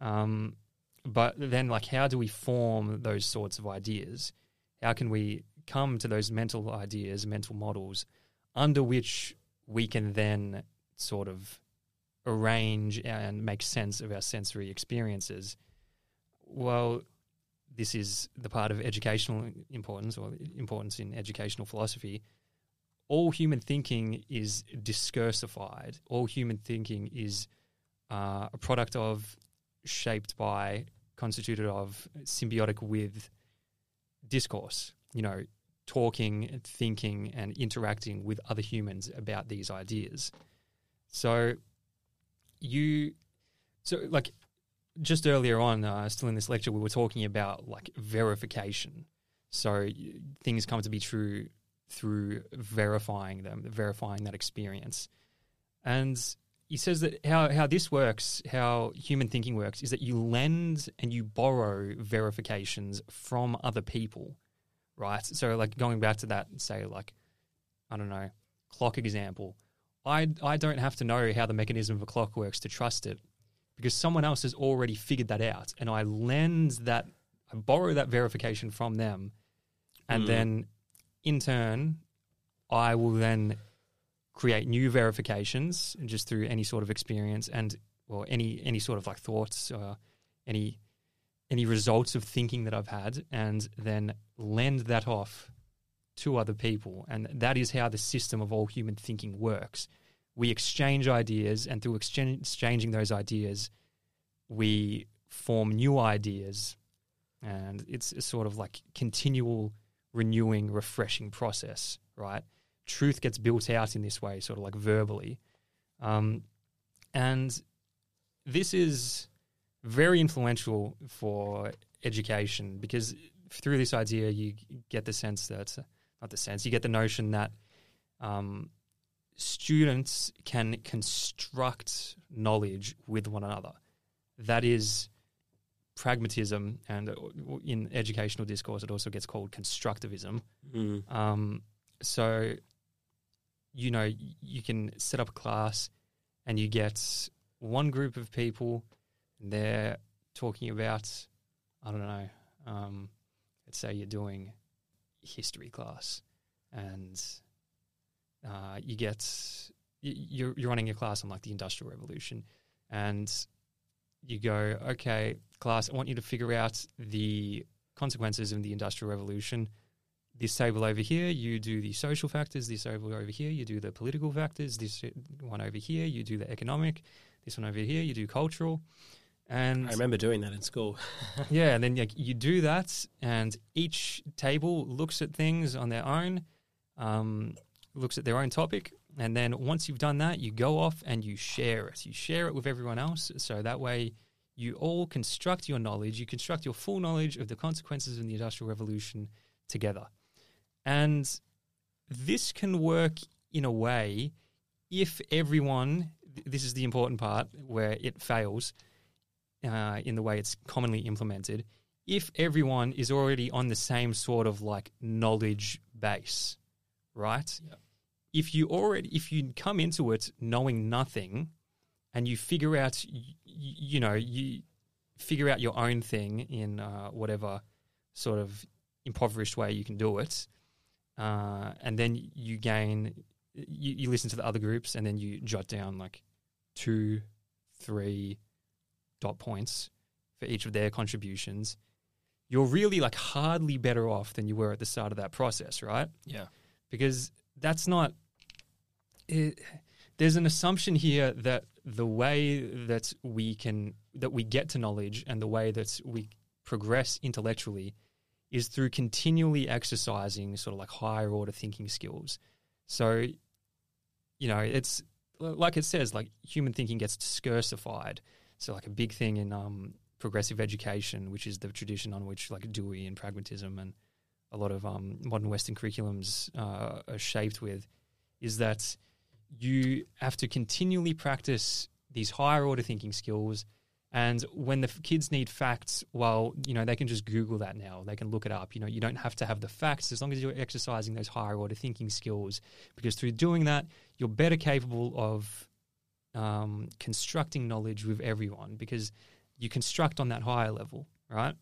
Um, but then, like, how do we form those sorts of ideas? How can we come to those mental ideas, mental models, under which we can then sort of arrange and make sense of our sensory experiences? Well, this is the part of educational importance or importance in educational philosophy. All human thinking is discursified. All human thinking is uh, a product of, shaped by, constituted of, symbiotic with discourse. You know, talking, thinking, and interacting with other humans about these ideas. So, you, so like just earlier on, uh, still in this lecture, we were talking about like verification. So things come to be true through verifying them, verifying that experience. And he says that how, how this works, how human thinking works, is that you lend and you borrow verifications from other people, right? So, like going back to that, say, like, I don't know, clock example. I, I don't have to know how the mechanism of a clock works to trust it because someone else has already figured that out. And I lend that, I borrow that verification from them. And Mm. then in turn, I will then create new verifications just through any sort of experience and or any any sort of like thoughts or any any results of thinking that I've had and then lend that off to other people and that is how the system of all human thinking works we exchange ideas and through exchange, exchanging those ideas we form new ideas and it's a sort of like continual renewing refreshing process right truth gets built out in this way, sort of like verbally. Um, and this is very influential for education because through this idea, you get the sense that, not the sense, you get the notion that um, students can construct knowledge with one another. That is pragmatism, and in educational discourse, it also gets called constructivism. Mm. Um, so, you know, you can set up a class and you get one group of people, they're talking about, I don't know, um, let's say you're doing history class, and uh, you get you're you're running a class on like the Industrial Revolution, and you go, okay, class, I want you to figure out the consequences of the Industrial Revolution this table over here, you do the social factors. This table over here, you do the political factors. This one over here, you do the economic. This one over here, you do cultural. And I remember doing that in school. (laughs) yeah, and then like you do that, and each table looks at things on their own, um, looks at their own topic, and then once you've done that, you go off and you share it. You share it with everyone else, so that way you all construct your knowledge. You construct your full knowledge of the consequences of the Industrial Revolution together. And this can work in a way if everyone this is the important part where it fails uh, in the way it's commonly implemented. If everyone is already on the same sort of like knowledge base, right? Yep. If you already if you come into it knowing nothing, and you figure out you, you know you figure out your own thing in uh, whatever sort of impoverished way you can do it, uh, and then you gain you, you listen to the other groups and then you jot down like two, three dot points for each of their contributions. You're really like hardly better off than you were at the start of that process, right? Yeah. Because that's not. It, there's an assumption here that the way that we can that we get to knowledge and the way that we progress intellectually is through continually exercising sort of like higher order thinking skills. So, you know, it's like it says, like human thinking gets discursified. So, like a big thing in um, progressive education, which is the tradition on which like Dewey and pragmatism and a lot of um, modern Western curriculums uh, are shaped with, is that you have to continually practice these higher order thinking skills. And when the kids need facts, well, you know, they can just Google that now. They can look it up. You know, you don't have to have the facts as long as you're exercising those higher order thinking skills, because through doing that, you're better capable of um, constructing knowledge with everyone because you construct on that higher level, right?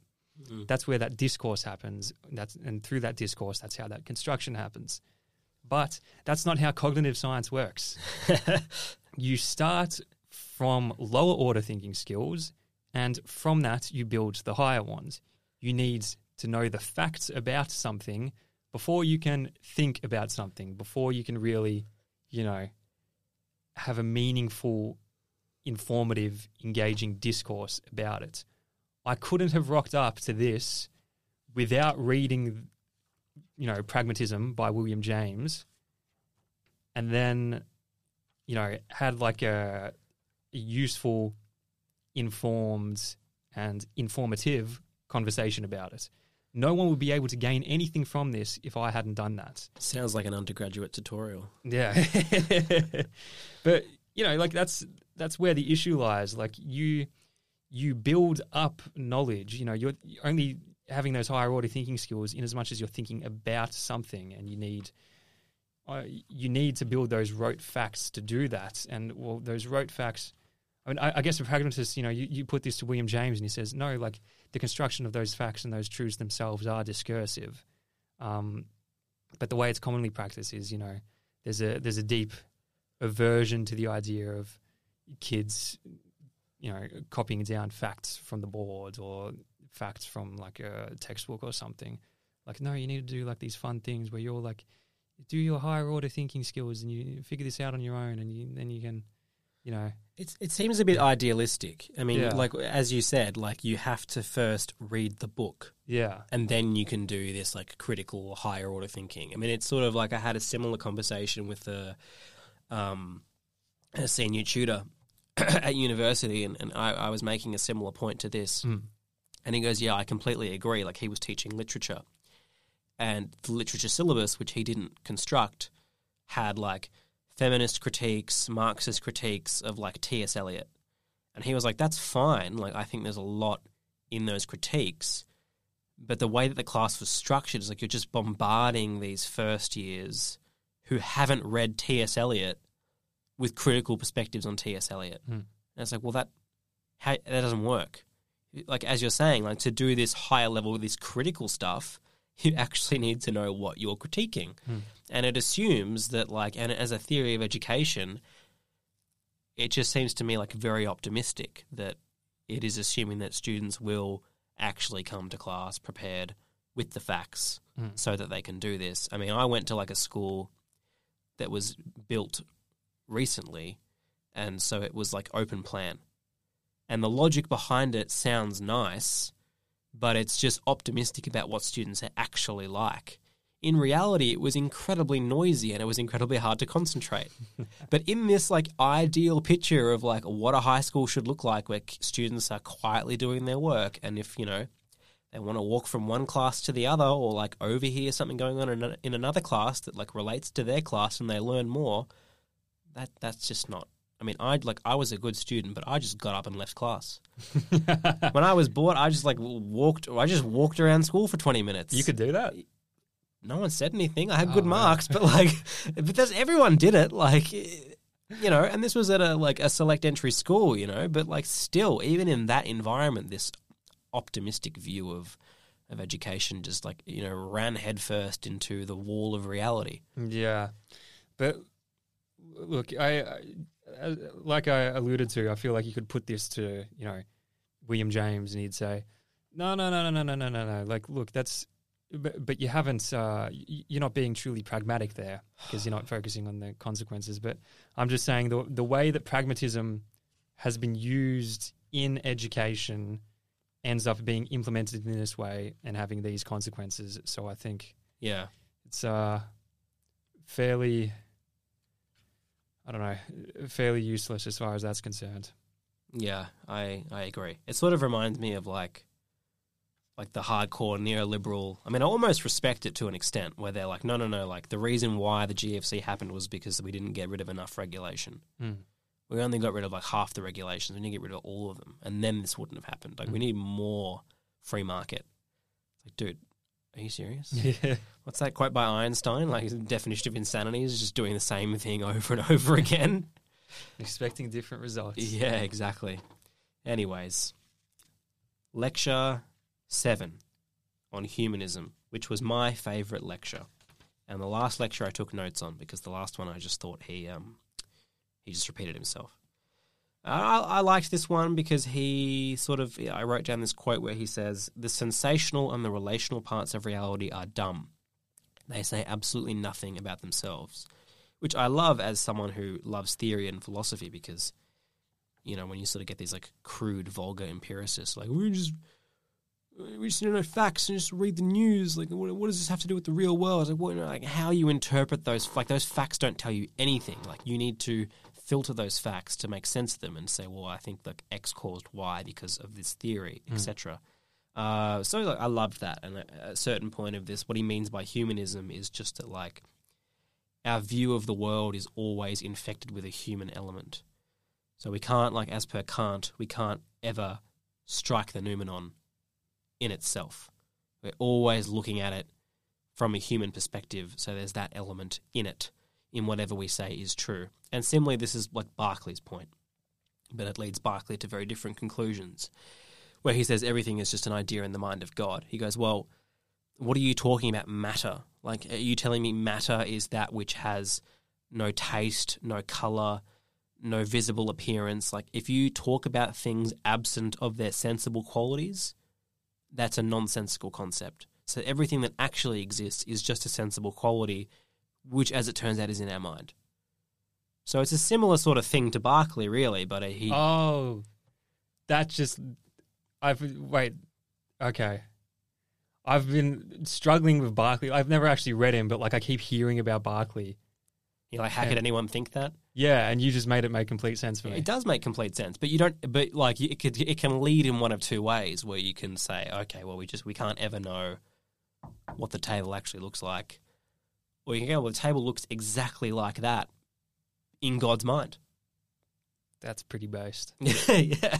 Mm. That's where that discourse happens. That's and through that discourse, that's how that construction happens. But that's not how cognitive science works. (laughs) you start from lower order thinking skills, and from that, you build the higher ones. You need to know the facts about something before you can think about something, before you can really, you know, have a meaningful, informative, engaging discourse about it. I couldn't have rocked up to this without reading, you know, Pragmatism by William James, and then, you know, had like a, a useful, informed, and informative conversation about it. No one would be able to gain anything from this if I hadn't done that. Sounds like an undergraduate tutorial. Yeah. (laughs) but you know, like that's that's where the issue lies. Like you you build up knowledge, you know, you're only having those higher order thinking skills in as much as you're thinking about something and you need uh, you need to build those rote facts to do that. And well, those rote facts I mean, I, I guess a pragmatist, you know, you, you put this to William James and he says, no, like the construction of those facts and those truths themselves are discursive. Um, but the way it's commonly practiced is, you know, there's a there's a deep aversion to the idea of kids, you know, copying down facts from the board or facts from like a textbook or something. Like, no, you need to do like these fun things where you're like, do your higher order thinking skills and you figure this out on your own, and you, then you can, you know, It's, it seems a bit idealistic. I mean, Yeah. like as you said, like you have to first read the book yeah, and then you can do this like critical higher order thinking. I mean, it's sort of like I had a similar conversation with a, um, a senior tutor (coughs) at university, and, and I, I was making a similar point to this. Mm. And he goes, "Yeah, I completely agree." Like he was teaching literature, and the literature syllabus, which he didn't construct, had like feminist critiques, Marxist critiques of like T.S. Eliot, and he was like, "That's fine. Like I think there's a lot in those critiques." But the way that the class was structured is like you're just bombarding these first years who haven't read T.S. Eliot with critical perspectives on T.S. Eliot. Hmm. And it's like, well, that how, that doesn't work. Like as you're saying, like to do this higher level, this critical stuff, (laughs) you actually need to know what you're critiquing, Hmm. and it assumes that like, and as a theory of education, it just seems to me like very optimistic that it is assuming that students will actually come to class prepared with the facts Mm. so that they can do this. I mean, I went to like a school that was built recently, and so it was like open plan. And the logic behind it sounds nice, but it's just optimistic about what students are actually like. In reality, it was incredibly noisy and it was incredibly hard to concentrate. (laughs) but in this like ideal picture of like what a high school should look like, where students are quietly doing their work, and if you know they want to walk from one class to the other or like overhear something going on in another class that like relates to their class and they learn more that that's just not I mean, I like I was a good student, but I just got up and left class. (laughs) when I was bored, I just like walked. I just walked around school for twenty minutes. you could do that. no one said anything. I had good Oh, wow. marks, but like, (laughs) but that's everyone did it. Like, you know, and this was at a like a select entry school, you know, but like still, even in that environment, this optimistic view of of education just like you know ran headfirst into the wall of reality. Yeah, but look, I, I uh, like I alluded to, I feel like you could put this to you know William James, and he'd say, "No, no, no, no, no, no, no, no. Like, look, that's." But, but you haven't uh, you're not being truly pragmatic there because you're not (sighs) focusing on the consequences but i'm just saying the the way that pragmatism has been used in education ends up being implemented in this way and having these consequences so i think yeah it's uh fairly I don't know, fairly useless as far as that's concerned. yeah, I I agree. It sort of reminds me of like like the hardcore neoliberal. I mean, I almost respect it to an extent where they're like, no, no, no. Like the reason why the GFC happened was because we didn't get rid of enough regulation. Mm. We only got rid of like half the regulations. We need to get rid of all of them, and then this wouldn't have happened. Like we Mm. need more free market. It's like, dude, are you serious? Yeah. (laughs) What's that quote by Einstein? Like his definition of insanity is just doing the same thing over and (laughs) over again. Expecting different results. yeah, exactly. Anyways, lecture seven on humanism, which was my favorite lecture, and the last lecture I took notes on because the last one I just thought he um he just repeated himself. I, I liked this one because he sort of I wrote down this quote where he says the sensational and the relational parts of reality are dumb. They say absolutely nothing about themselves, which I love as someone who loves theory and philosophy because you know, when you sort of get these like crude, vulgar empiricists, like we just we just know facts and just read the news. Like, what, what does this have to do with the real world? Like, what, like how you interpret those, like those facts don't tell you anything. Like, you need to filter those facts to make sense of them and say, well, I think like X caused Y because of this theory, etc. Uh, so like, I loved that, and at a certain point of this, what he means by humanism is just that like our view of the world is always infected with a human element. So we can't, like as per Kant, we can't ever strike the noumenon in itself. We're always looking at it from a human perspective, so there's that element in it, in whatever we say is true. And similarly, this is like Berkeley's point, but it leads Berkeley to very different conclusions, where he says everything is just an idea in the mind of God. He goes, Well, what are you talking about matter? Like, are you telling me matter is that which has no taste, no color, no visible appearance? Like, if you talk about things absent of their sensible qualities, that's a nonsensical concept. So everything that actually exists is just a sensible quality, which, as it turns out, is in our mind. So it's a similar sort of thing to Berkeley, really, but he. Oh, that just I've wait. Okay, I've been struggling with Berkeley. I've never actually read him, but like I keep hearing about Berkeley. You're like, how could anyone think that? Yeah, and you just made it make complete sense for me. It does make complete sense, but you don't. But like, it could it can lead in one of two ways, where you can say, okay, well, we just we can't ever know what the table actually looks like, or you can go, well, the table looks exactly like that in God's mind. That's pretty based. (laughs) yeah,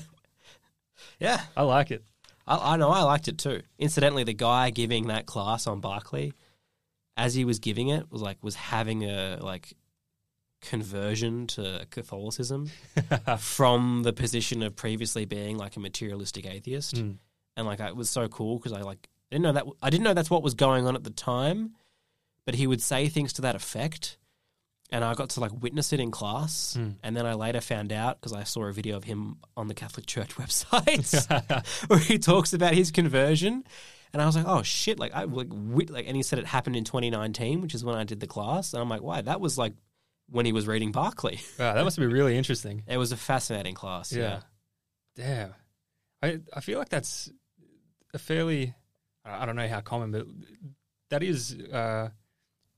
yeah. I like it. I, I know I liked it too. Incidentally, the guy giving that class on Berkeley, as he was giving it, was like was having a like conversion to Catholicism (laughs) from the position of previously being like a materialistic atheist, Mm. and like it was so cool because I like didn't know that I didn't know that's what was going on at the time, but he would say things to that effect. And I got to like witness it in class, Mm. and then I later found out because I saw a video of him on the Catholic Church (laughs) website (laughs) where he talks about his conversion, and I was like, "Oh shit!" Like I like, wit- like, and he said it happened in 2019, which is when I did the class, and I'm like, "Why?" That was like when he was reading Berkeley. (laughs) Wow, that must be really interesting. It was a fascinating class. Yeah, Damn. I I feel like that's a fairly I don't know how common, but that is uh,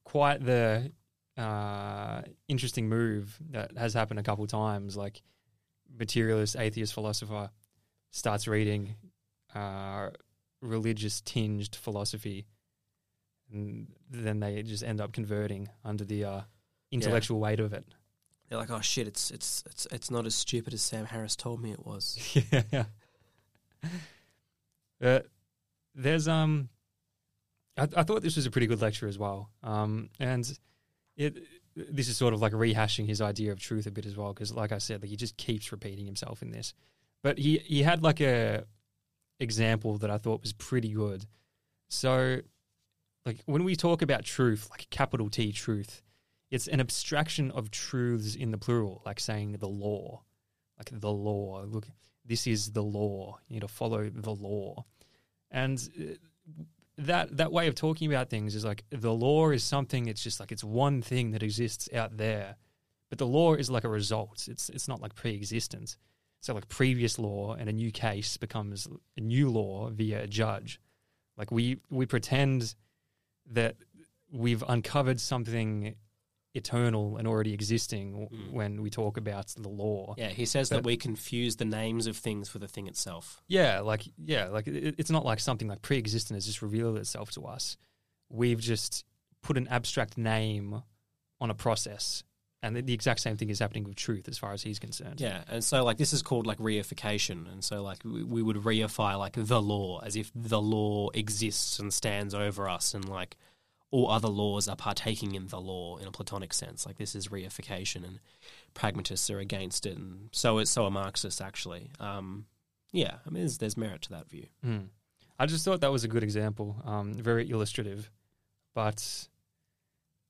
quite the uh, interesting move that has happened a couple times. Like materialist atheist philosopher starts reading uh, religious tinged philosophy, and then they just end up converting under the uh, intellectual weight of it. they're like, oh shit, it's it's it's it's not as stupid as Sam Harris told me it was. (laughs) yeah. Uh, there's um, I, I thought this was a pretty good lecture as well. Um, and it this is sort of like rehashing his idea of truth a bit as well because, like I said, like he just keeps repeating himself in this. But he he had like a example that I thought was pretty good. So, like when we talk about truth, like capital T truth, it's an abstraction of truths in the plural, like saying the law, like the law. Look, this is the law. You need to follow the law, and uh, that that way of talking about things is like the law is something. It's just like it's one thing that exists out there, but the law is like a result. It's it's not like pre-existence So like previous law and a new case becomes a new law via a judge. Like we we pretend that we've uncovered something eternal and already existing Mm. when we talk about the law. Yeah, he says But- that we confuse the names of things for the thing itself. Yeah, like yeah, like it, it's not like something like pre-existent has just revealed itself to us. We've just put an abstract name on a process, and the, the exact same thing is happening with truth, as far as he's concerned. Yeah, and so like this is called like reification, and so like we, we would reify like the law as if the law exists and stands over us, and like all other laws are partaking in the law in a platonic sense. Like this is reification, and pragmatists are against it, and so is so are Marxists actually. Um, yeah, I mean there's, there's merit to that view. Mm. I just thought that was a good example, um, very illustrative. But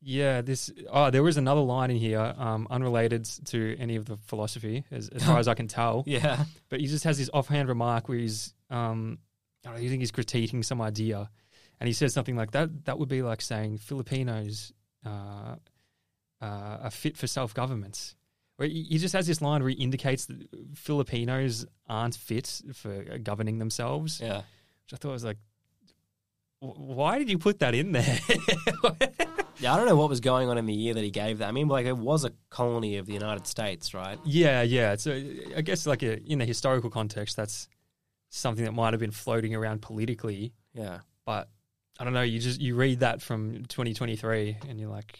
yeah, this oh, there was another line in here, um, unrelated to any of the philosophy, as, as far (laughs) as I can tell. Yeah, But he just has this offhand remark where he's, um, I don't know, you think he's critiquing some idea, and he says something like that. That would be like saying Filipinos uh, uh, are fit for self government. Where he he just has this line where he indicates that Filipinos aren't fit for governing themselves yeah. which I thought was like, why did you put that in there? (laughs) Yeah, I don't know what was going on in the year that he gave that. I mean, like it was a colony of the United States, right? yeah, yeah. So I guess like a, in the historical context, that's something that might have been floating around politically, Yeah. but I don't know. You just you read that from 2023, and you're like,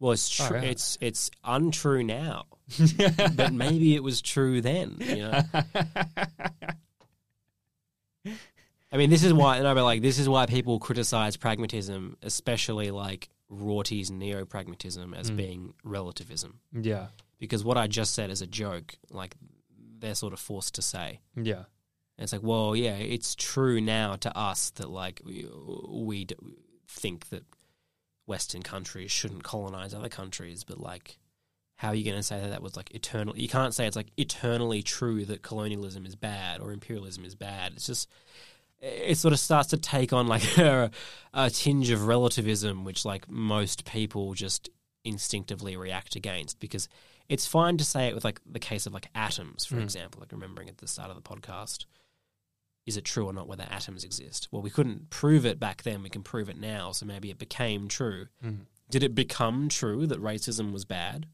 Well, it's Oh, true. yeah. It's it's untrue now, (laughs) but maybe it was true then. You know. I mean, this is why. No, but like, this is why people criticize pragmatism, especially like Rorty's neo-pragmatism, as Mm. being relativism. yeah, Because what I just said is a joke. Like, they're sort of forced to say. yeah, And it's like, well, yeah, it's true now to us that like we, we think that Western countries shouldn't colonize other countries, but like, how are you going to say that that was like eternal? You can't say it's like eternally true that colonialism is bad or imperialism is bad. It's just it sort of starts to take on like (laughs) a, a tinge of relativism, which like most people just instinctively react against because it's fine to say it with like the case of like atoms, for Mm. example, like remembering at the start of the podcast. Is it true or not whether atoms exist? Well, we couldn't prove it back then. We can prove it now. So maybe it became true. Mm. Did it become true that racism was bad?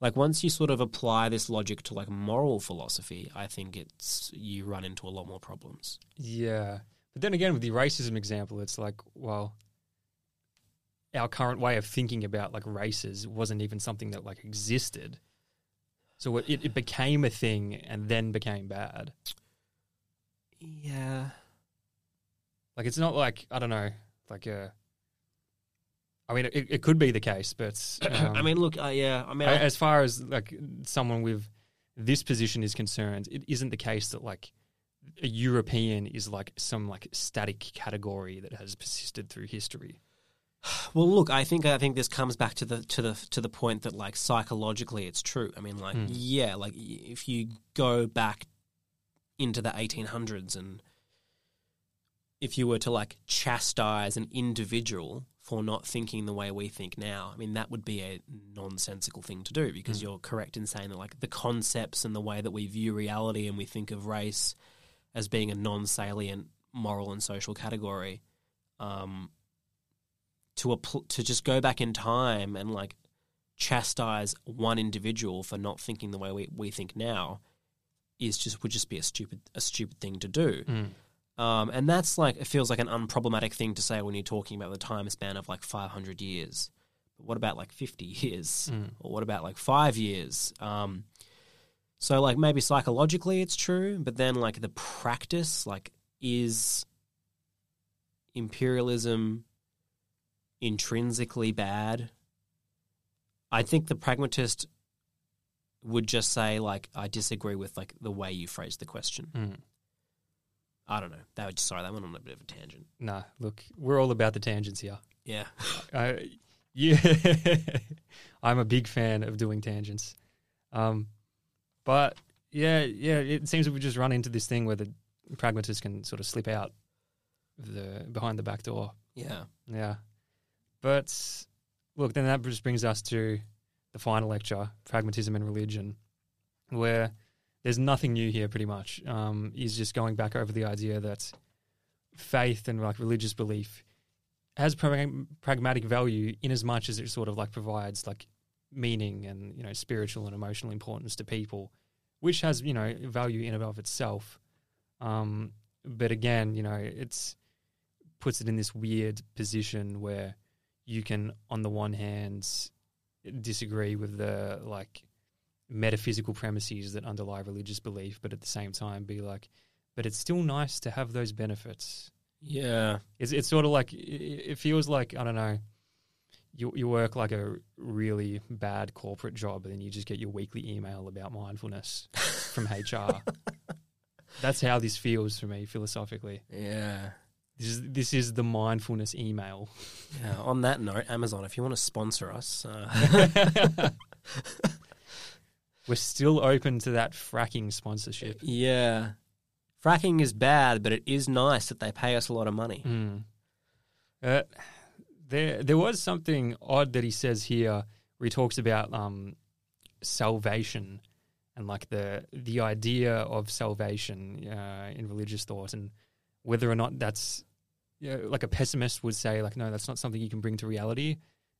Like once you sort of apply this logic to like moral philosophy, I think it's you run into a lot more problems. yeah. But then again, with the racism example, it's like, well, our current way of thinking about like races wasn't even something that like existed. So it, it became a thing and then became bad. Yeah. Like it's not like I don't know, like a. I mean, it, it could be the case, but (clears throat) um, I mean, look, uh, yeah. I mean, I, as far as like someone with this position is concerned, it isn't the case that like a European is like some like static category that has persisted through history. (sighs) well, look, I think I think this comes back to the to the to the point that like psychologically, it's true. I mean, like, Hmm. yeah, like if you go back into the 1800s and if you were to like chastise an individual for not thinking the way we think now, I mean, that would be a nonsensical thing to do because Mm. you're correct in saying that like the concepts and the way that we view reality and we think of race as being a non-salient moral and social category, um, to apl- to just go back in time and like chastise one individual for not thinking the way we, we think now is just would just be a stupid a stupid thing to do. Um, and that's like it feels like an unproblematic thing to say when you're talking about the time span of like 500 years. But what about like 50 years? Mm. Or what about like five years? Um, so like maybe psychologically it's true, but then like the practice, like is imperialism intrinsically bad? I think the pragmatist would just say like I disagree with like the way you phrased the question. Mm. I don't know. That would sorry, that went on a bit of a tangent. Nah, look, we're all about the tangents here. Yeah. (laughs) I, yeah, (laughs) I'm a big fan of doing tangents. Um, but yeah, yeah, it seems that we just run into this thing where the pragmatists can sort of slip out the behind the back door. Yeah. Yeah, but look, then that just brings us to the final lecture, pragmatism and religion, where there's nothing new here. Pretty much, um, just going back over the idea that faith and like religious belief has prag- pragmatic value in as much as it sort of like provides like meaning and you know spiritual and emotional importance to people, which has you know value in and of itself. Um, but again, you know, it's puts it in this weird position where you can, on the one hand, disagree with the like metaphysical premises that underlie religious belief, but at the same time be like, but it's still nice to have those benefits. Yeah. It's it's sort of like it- it feels like I don't know. You you work like a really bad corporate job, and then you just get your weekly email about mindfulness from (laughs) HR. That's how this feels for me philosophically. Yeah. This is this is the mindfulness email. Yeah. On that note, Amazon, if you want to sponsor us, uh, (laughs) (laughs) We're still open to that fracking sponsorship. yeah. Fracking is bad, but it is nice that they pay us a lot of money. Mm. Uh, there, there was something odd that he says here, where he talks about um, salvation and like the the idea of salvation uh, in religious thought, and whether or not that's you know, like a pessimist would say, like, no, that's not something you can bring to reality,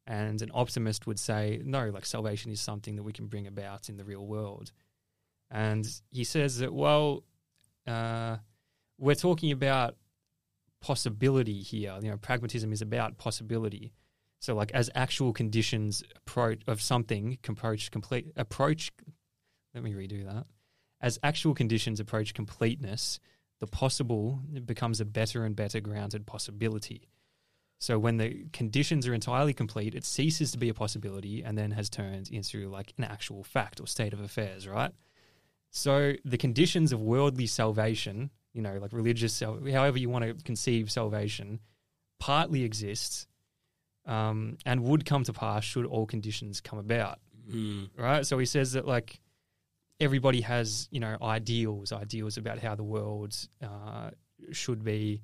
and an optimist would say, no, like salvation is something that we can bring about in the real world. And he says that, well, uh, we're talking about possibility here. You know, pragmatism is about possibility. So, like, as actual conditions approach of something approach complete approach. Let me redo that. As actual conditions approach completeness, the possible becomes a better and better grounded possibility. So, when the conditions are entirely complete, it ceases to be a possibility and then has turned into like an actual fact or state of affairs, right? So, the conditions of worldly salvation, you know, like religious, however you want to conceive salvation, partly exists um, and would come to pass should all conditions come about Mm. right? So he says that like everybody has you know ideals, ideals about how the world uh, should be,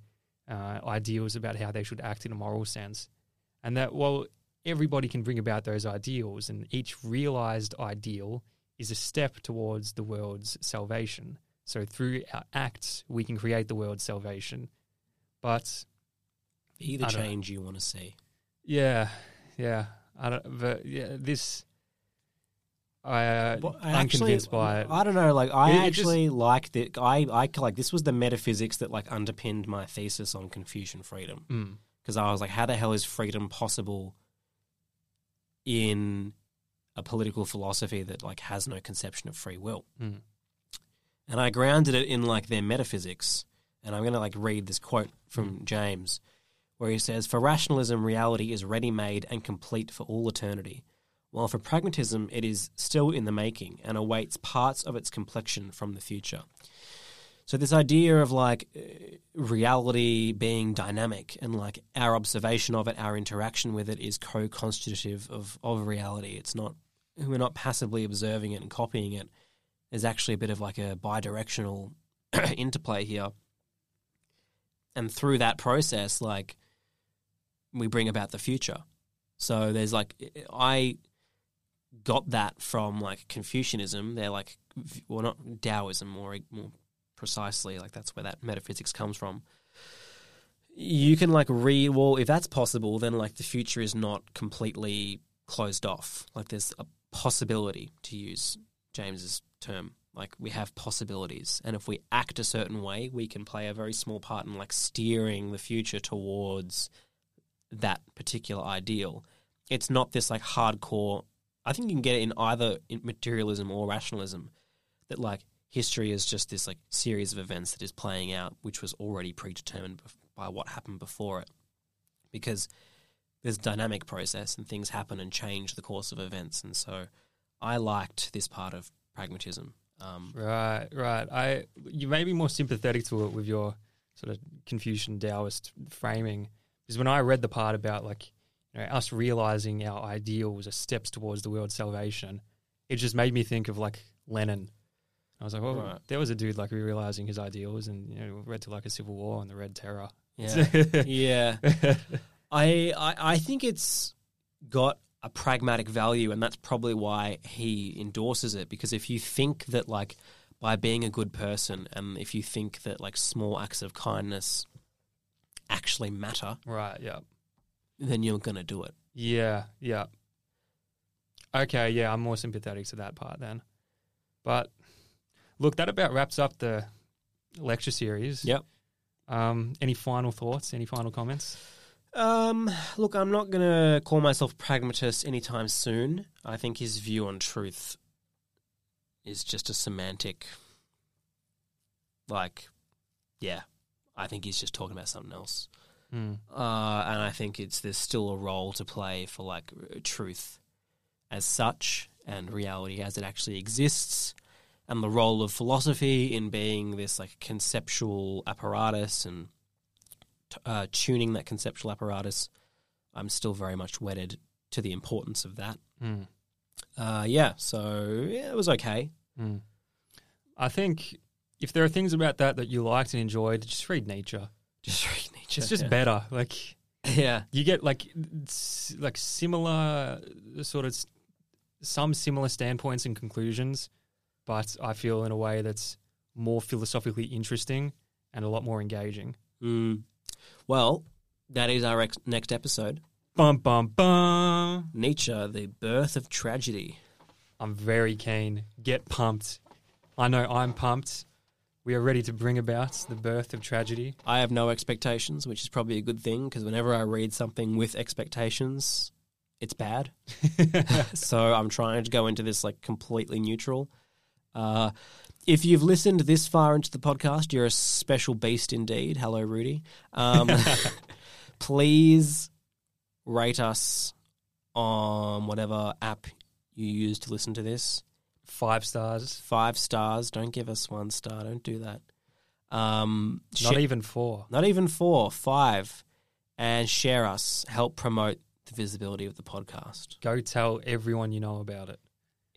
uh, ideals about how they should act in a moral sense, and that well everybody can bring about those ideals, and each realized ideal is a step towards the world's salvation. So through our acts, we can create the world's salvation, but Be the I know. change you want to see. yeah, yeah, I don't. But yeah, this. I, uh, Well, I I'm actually- convinced by it. I don't know. Like, I It- it just- actually like that. I, I like this was the metaphysics that like underpinned my thesis on Confucian freedom Mm. because I was like, how the hell is freedom possible in a political philosophy that like has no conception of free will? Mm. And I grounded it in like their metaphysics. And I'm going to like read this quote from James where he says, For rationalism, reality is ready made and complete for all eternity, while for pragmatism, it is still in the making and awaits parts of its complexion from the future. So, this idea of like uh, reality being dynamic and like our observation of it, our interaction with it is co constitutive of, of reality. It's not, we're not passively observing it and copying it. There's actually a bit of like a bi directional (clears throat) interplay here. And through that process, like, we bring about the future. So there's like I got that from like Confucianism. They're like well not Taoism more more precisely like that's where that metaphysics comes from. You can like read well if that's possible then like the future is not completely closed off. Like there's a possibility to use James's term. Like we have possibilities and if we act a certain way we can play a very small part in like steering the future towards that particular ideal. it's not this like hardcore. I think you can get it in either materialism or rationalism. That like history is just this like series of events that is playing out, which was already predetermined by what happened before it, because there's dynamic process and things happen and change the course of events. And so, I liked this part of pragmatism. Um, Right, right. I you may be more sympathetic to it with your sort of Confucian Taoist framing, because when I read the part about like you know us realizing our ideals are steps towards the world's salvation, it just made me think of like Lenin. I was like, well, Right. there was a dude like realizing his ideals, and you know, led to like a civil war and the Red Terror. yeah, (laughs) yeah. (laughs) I, I I think it's got a pragmatic value, and that's probably why he endorses it. Because if you think that like by being a good person, and if you think that like small acts of kindness actually matter, right. Yeah. Then you're gonna do it. Yeah, yeah. Okay, yeah, I'm more sympathetic to that part then. But look, that about wraps up the lecture series. Yep. Um, any final thoughts? Any final comments? Um, look, I'm not gonna call myself pragmatist anytime soon. I think his view on truth is just a semantic. Like, yeah, I think he's just talking about something else. Hmm. uh, and I think it's there's still a role to play for like truth as such and reality as it actually exists, and the role of philosophy in being this like conceptual apparatus and t- uh, tuning that conceptual apparatus. I'm still very much wedded to the importance of that. Hmm. Uh, yeah, so yeah, it was okay. Hmm. I think if there are things about that that you liked and enjoyed, just read Nietzsche. Just read Nietzsche. It's just yeah. better. Like (laughs) yeah, you get like like similar sort of some similar standpoints and conclusions, but I feel in a way that's more philosophically interesting and a lot more engaging. Mm. Well, that is our ex- next episode. Bum bum bum. Nietzsche, the birth of tragedy. I'm very keen. Get pumped. I know I'm pumped. We are ready to bring about the birth of tragedy. I have no expectations, which is probably a good thing because whenever I read something with expectations, it's bad. (laughs) (laughs) so I'm trying to go into this like completely neutral. Uh, if you've listened this far into the podcast, you're a special beast indeed. Hello, Rudy. Um, (laughs) please rate us on whatever app you use to listen to this. Five stars. Five stars. Don't give us one star. Don't do that. Um, Not sh- even four. not even four, five, and share us. Help promote the visibility of the podcast. Go tell everyone you know about it.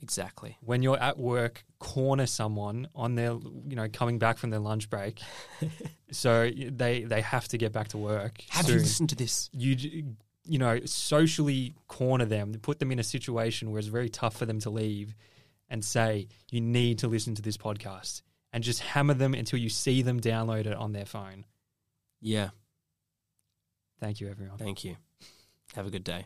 Exactly. when you're at work, corner someone on their, you know, coming back from their lunch break. (laughs) so they they have to get back to work. Have soon. you listened to this? You you know, socially corner them, put them in a situation where it's very tough for them to leave, and say you need to listen to this podcast, and just hammer them until you see them download it on their phone. Yeah. Thank you, everyone. Thank you. Have a good day.